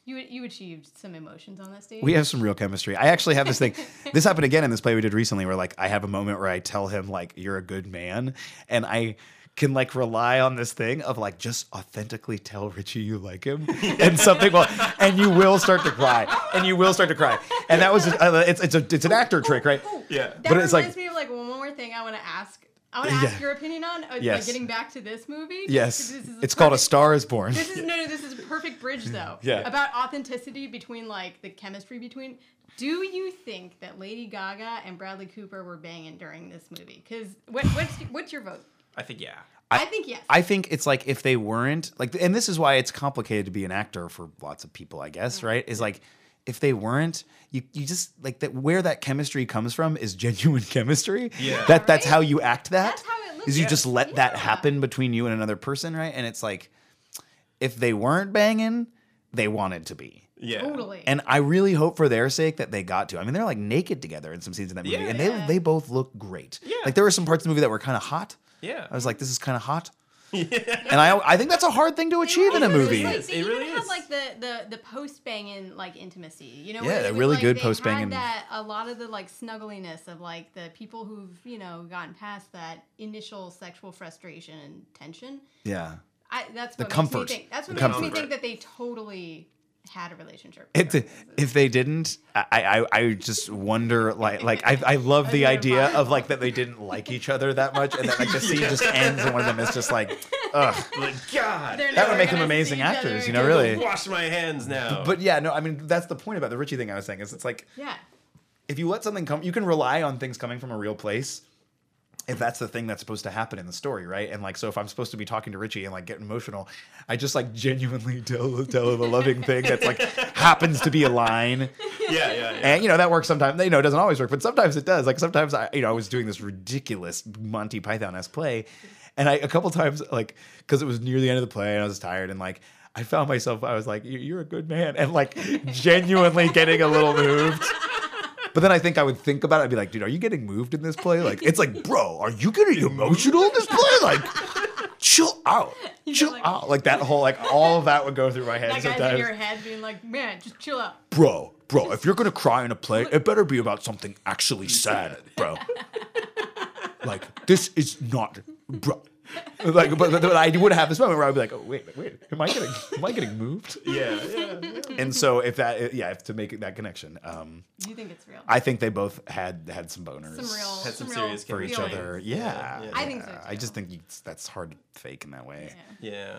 you you achieved some emotions on that stage. We have some real chemistry. I actually have this thing. this happened again in this play we did recently, where like I have a moment where I tell him like you're a good man, and I can like rely on this thing of like just authentically tell Richie you like him, and something will, and you will start to cry, and you will start to cry, and that was just, uh, it's it's a it's an actor trick, right? Yeah. That but it's reminds like- me of like one more thing I want to ask. I want to ask Yeah. your opinion on uh, Yes. like getting back to this movie. Yes, This is it's called A Star Is Born. This is no, no. This is a perfect bridge, though. Yeah. About authenticity between like the chemistry between. Do you think that Lady Gaga and Bradley Cooper were banging during this movie? Because what, what's what's your vote? I think yeah. I, think yes. I think it's like if they weren't like, and this is why it's complicated to be an actor for lots of people, I guess, right? Is like if they weren't, you, you just like that where that chemistry comes from is genuine chemistry. Yeah. That that's Right? how you act that. That's how it looks. Is you Yeah. just let that happen between you and another person, right? And it's like if they weren't banging, they wanted to be. Yeah. Totally. And I really hope for their sake that they got to. I mean, they're like naked together in some scenes in that movie, Yeah. and Yeah. they they both look great. Yeah. Like there were some parts of the movie that were kind of hot. Yeah. I was like, this is kind of hot. And I I think that's a hard thing to achieve in a really movie. Like, is. they It even really had is. like the the the post banging like intimacy. You know, Yeah, where the it was, really like, good post-banging. That a lot of the like snuggliness of like the people who've you know gotten past that initial sexual frustration and tension. Yeah. I, that's The what comfort. Makes me think, that's what The makes me think that they totally had a relationship. If, if they didn't, I, I I just wonder like like I, I love the That's idea of like that they didn't like each other that much and that like the scene just ends and one of them is just like ugh. Like God. That would make them amazing actors, other you know, really. Wash my hands now. But yeah, no, I mean that's the point about the Richie thing I was saying is it's like Yeah. if you let something come, you can rely on things coming from a real place. If that's the thing that's supposed to happen in the story, right? And like, so if I'm supposed to be talking to Richie and like get emotional, I just like genuinely tell tell him a loving thing that's like happens to be a line, yeah, yeah, yeah. and you know that works sometimes. You know, it doesn't always work, but sometimes it does. Like sometimes I, you know, I was doing this ridiculous Monty Python esque play, and I a couple times like because it was near the end of the play and I was tired and like. I found myself, I was like, "You- you're a good man. And like genuinely getting a little moved. But then I think I would think about it. I'd be like, dude, are you getting moved in this play? Like, it's like, bro, are you getting emotional in this play? Like, chill out, chill like- out. Like that whole, like all of that would go through my head That guy's in your head being like, man, just chill out. Bro, bro, if you're gonna cry in a play, it better be about something actually sad, bro. like, this is not, bro. Like, but, but, but I would have this moment where I'd be like, oh wait, wait, am I getting, am I getting moved? yeah, yeah, yeah. And so if that, yeah, if to make that connection, um, you think it's real? I think they both had had some boners. some real, Had some real serious for each feelings. other. Yeah, Yeah, yeah. I think so, I just think you, that's hard to fake in that way. Yeah. yeah.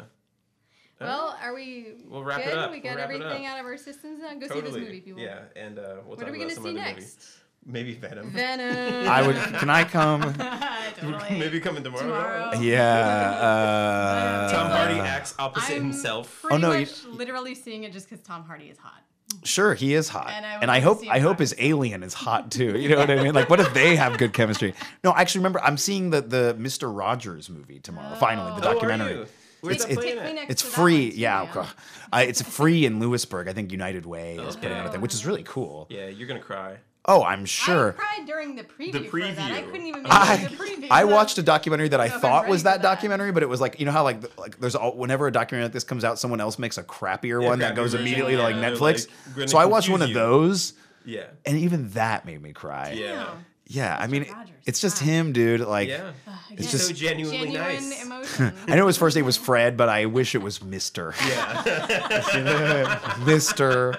Well, are we We'll wrap it good? up. We We'll got wap it everything up. out of our systems now. Go see this movie, people. Yeah, and uh, we'll What talk are we gonna see next? movies. Maybe Venom. Venom. I would. Can I come? totally. Maybe coming tomorrow. Tomorrow. Yeah. Uh, Tom Hardy Uh, acts opposite I'm himself. Oh, no, you- literally seeing it just because Tom Hardy is hot. Sure, he is hot, And I would and I hope I hope his alien is hot too. You know what I mean? Like, what if they have good chemistry? No, I actually remember I'm seeing the the Mister Rogers movie tomorrow. Finally, the Oh, are documentary. you? Where's It's- that it's- playing Take at? me It's free, one, too, yeah. Uh, it's free in Lewisburg. I think United Way is putting it on a thing, which is really cool. Yeah, you're gonna cry. Oh, I'm sure. I sure. cried during the preview, for that. I couldn't even make I, to the preview. I watched a documentary that I I'm thought was that, that. documentary, but it was like you know how like like there's all, whenever a documentary like this comes out, someone else makes a crappier Yeah, one that goes version, immediately to like Netflix. like, so I watched one of confuse you. those, Yeah. and even that made me cry. Yeah. Yeah, I mean, Rogers, it's just wow. him, dude. Like, Yeah. Again, just- so genuinely genuine nice. I know his first name was Fred, but I wish it was Mister. Yeah. Mister.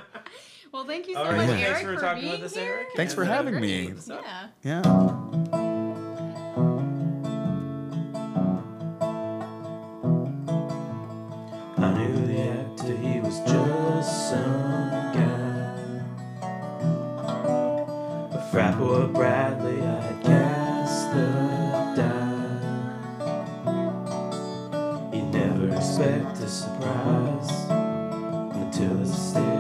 Well, thank you so All much, right. Eric, Thanks for for talking being with us, here. Eric. Thanks for having me. What's? Yeah. Yeah. I knew the actor, he was just some guy. A frat boy Bradley, I had cast the die. You never expect a surprise until it stares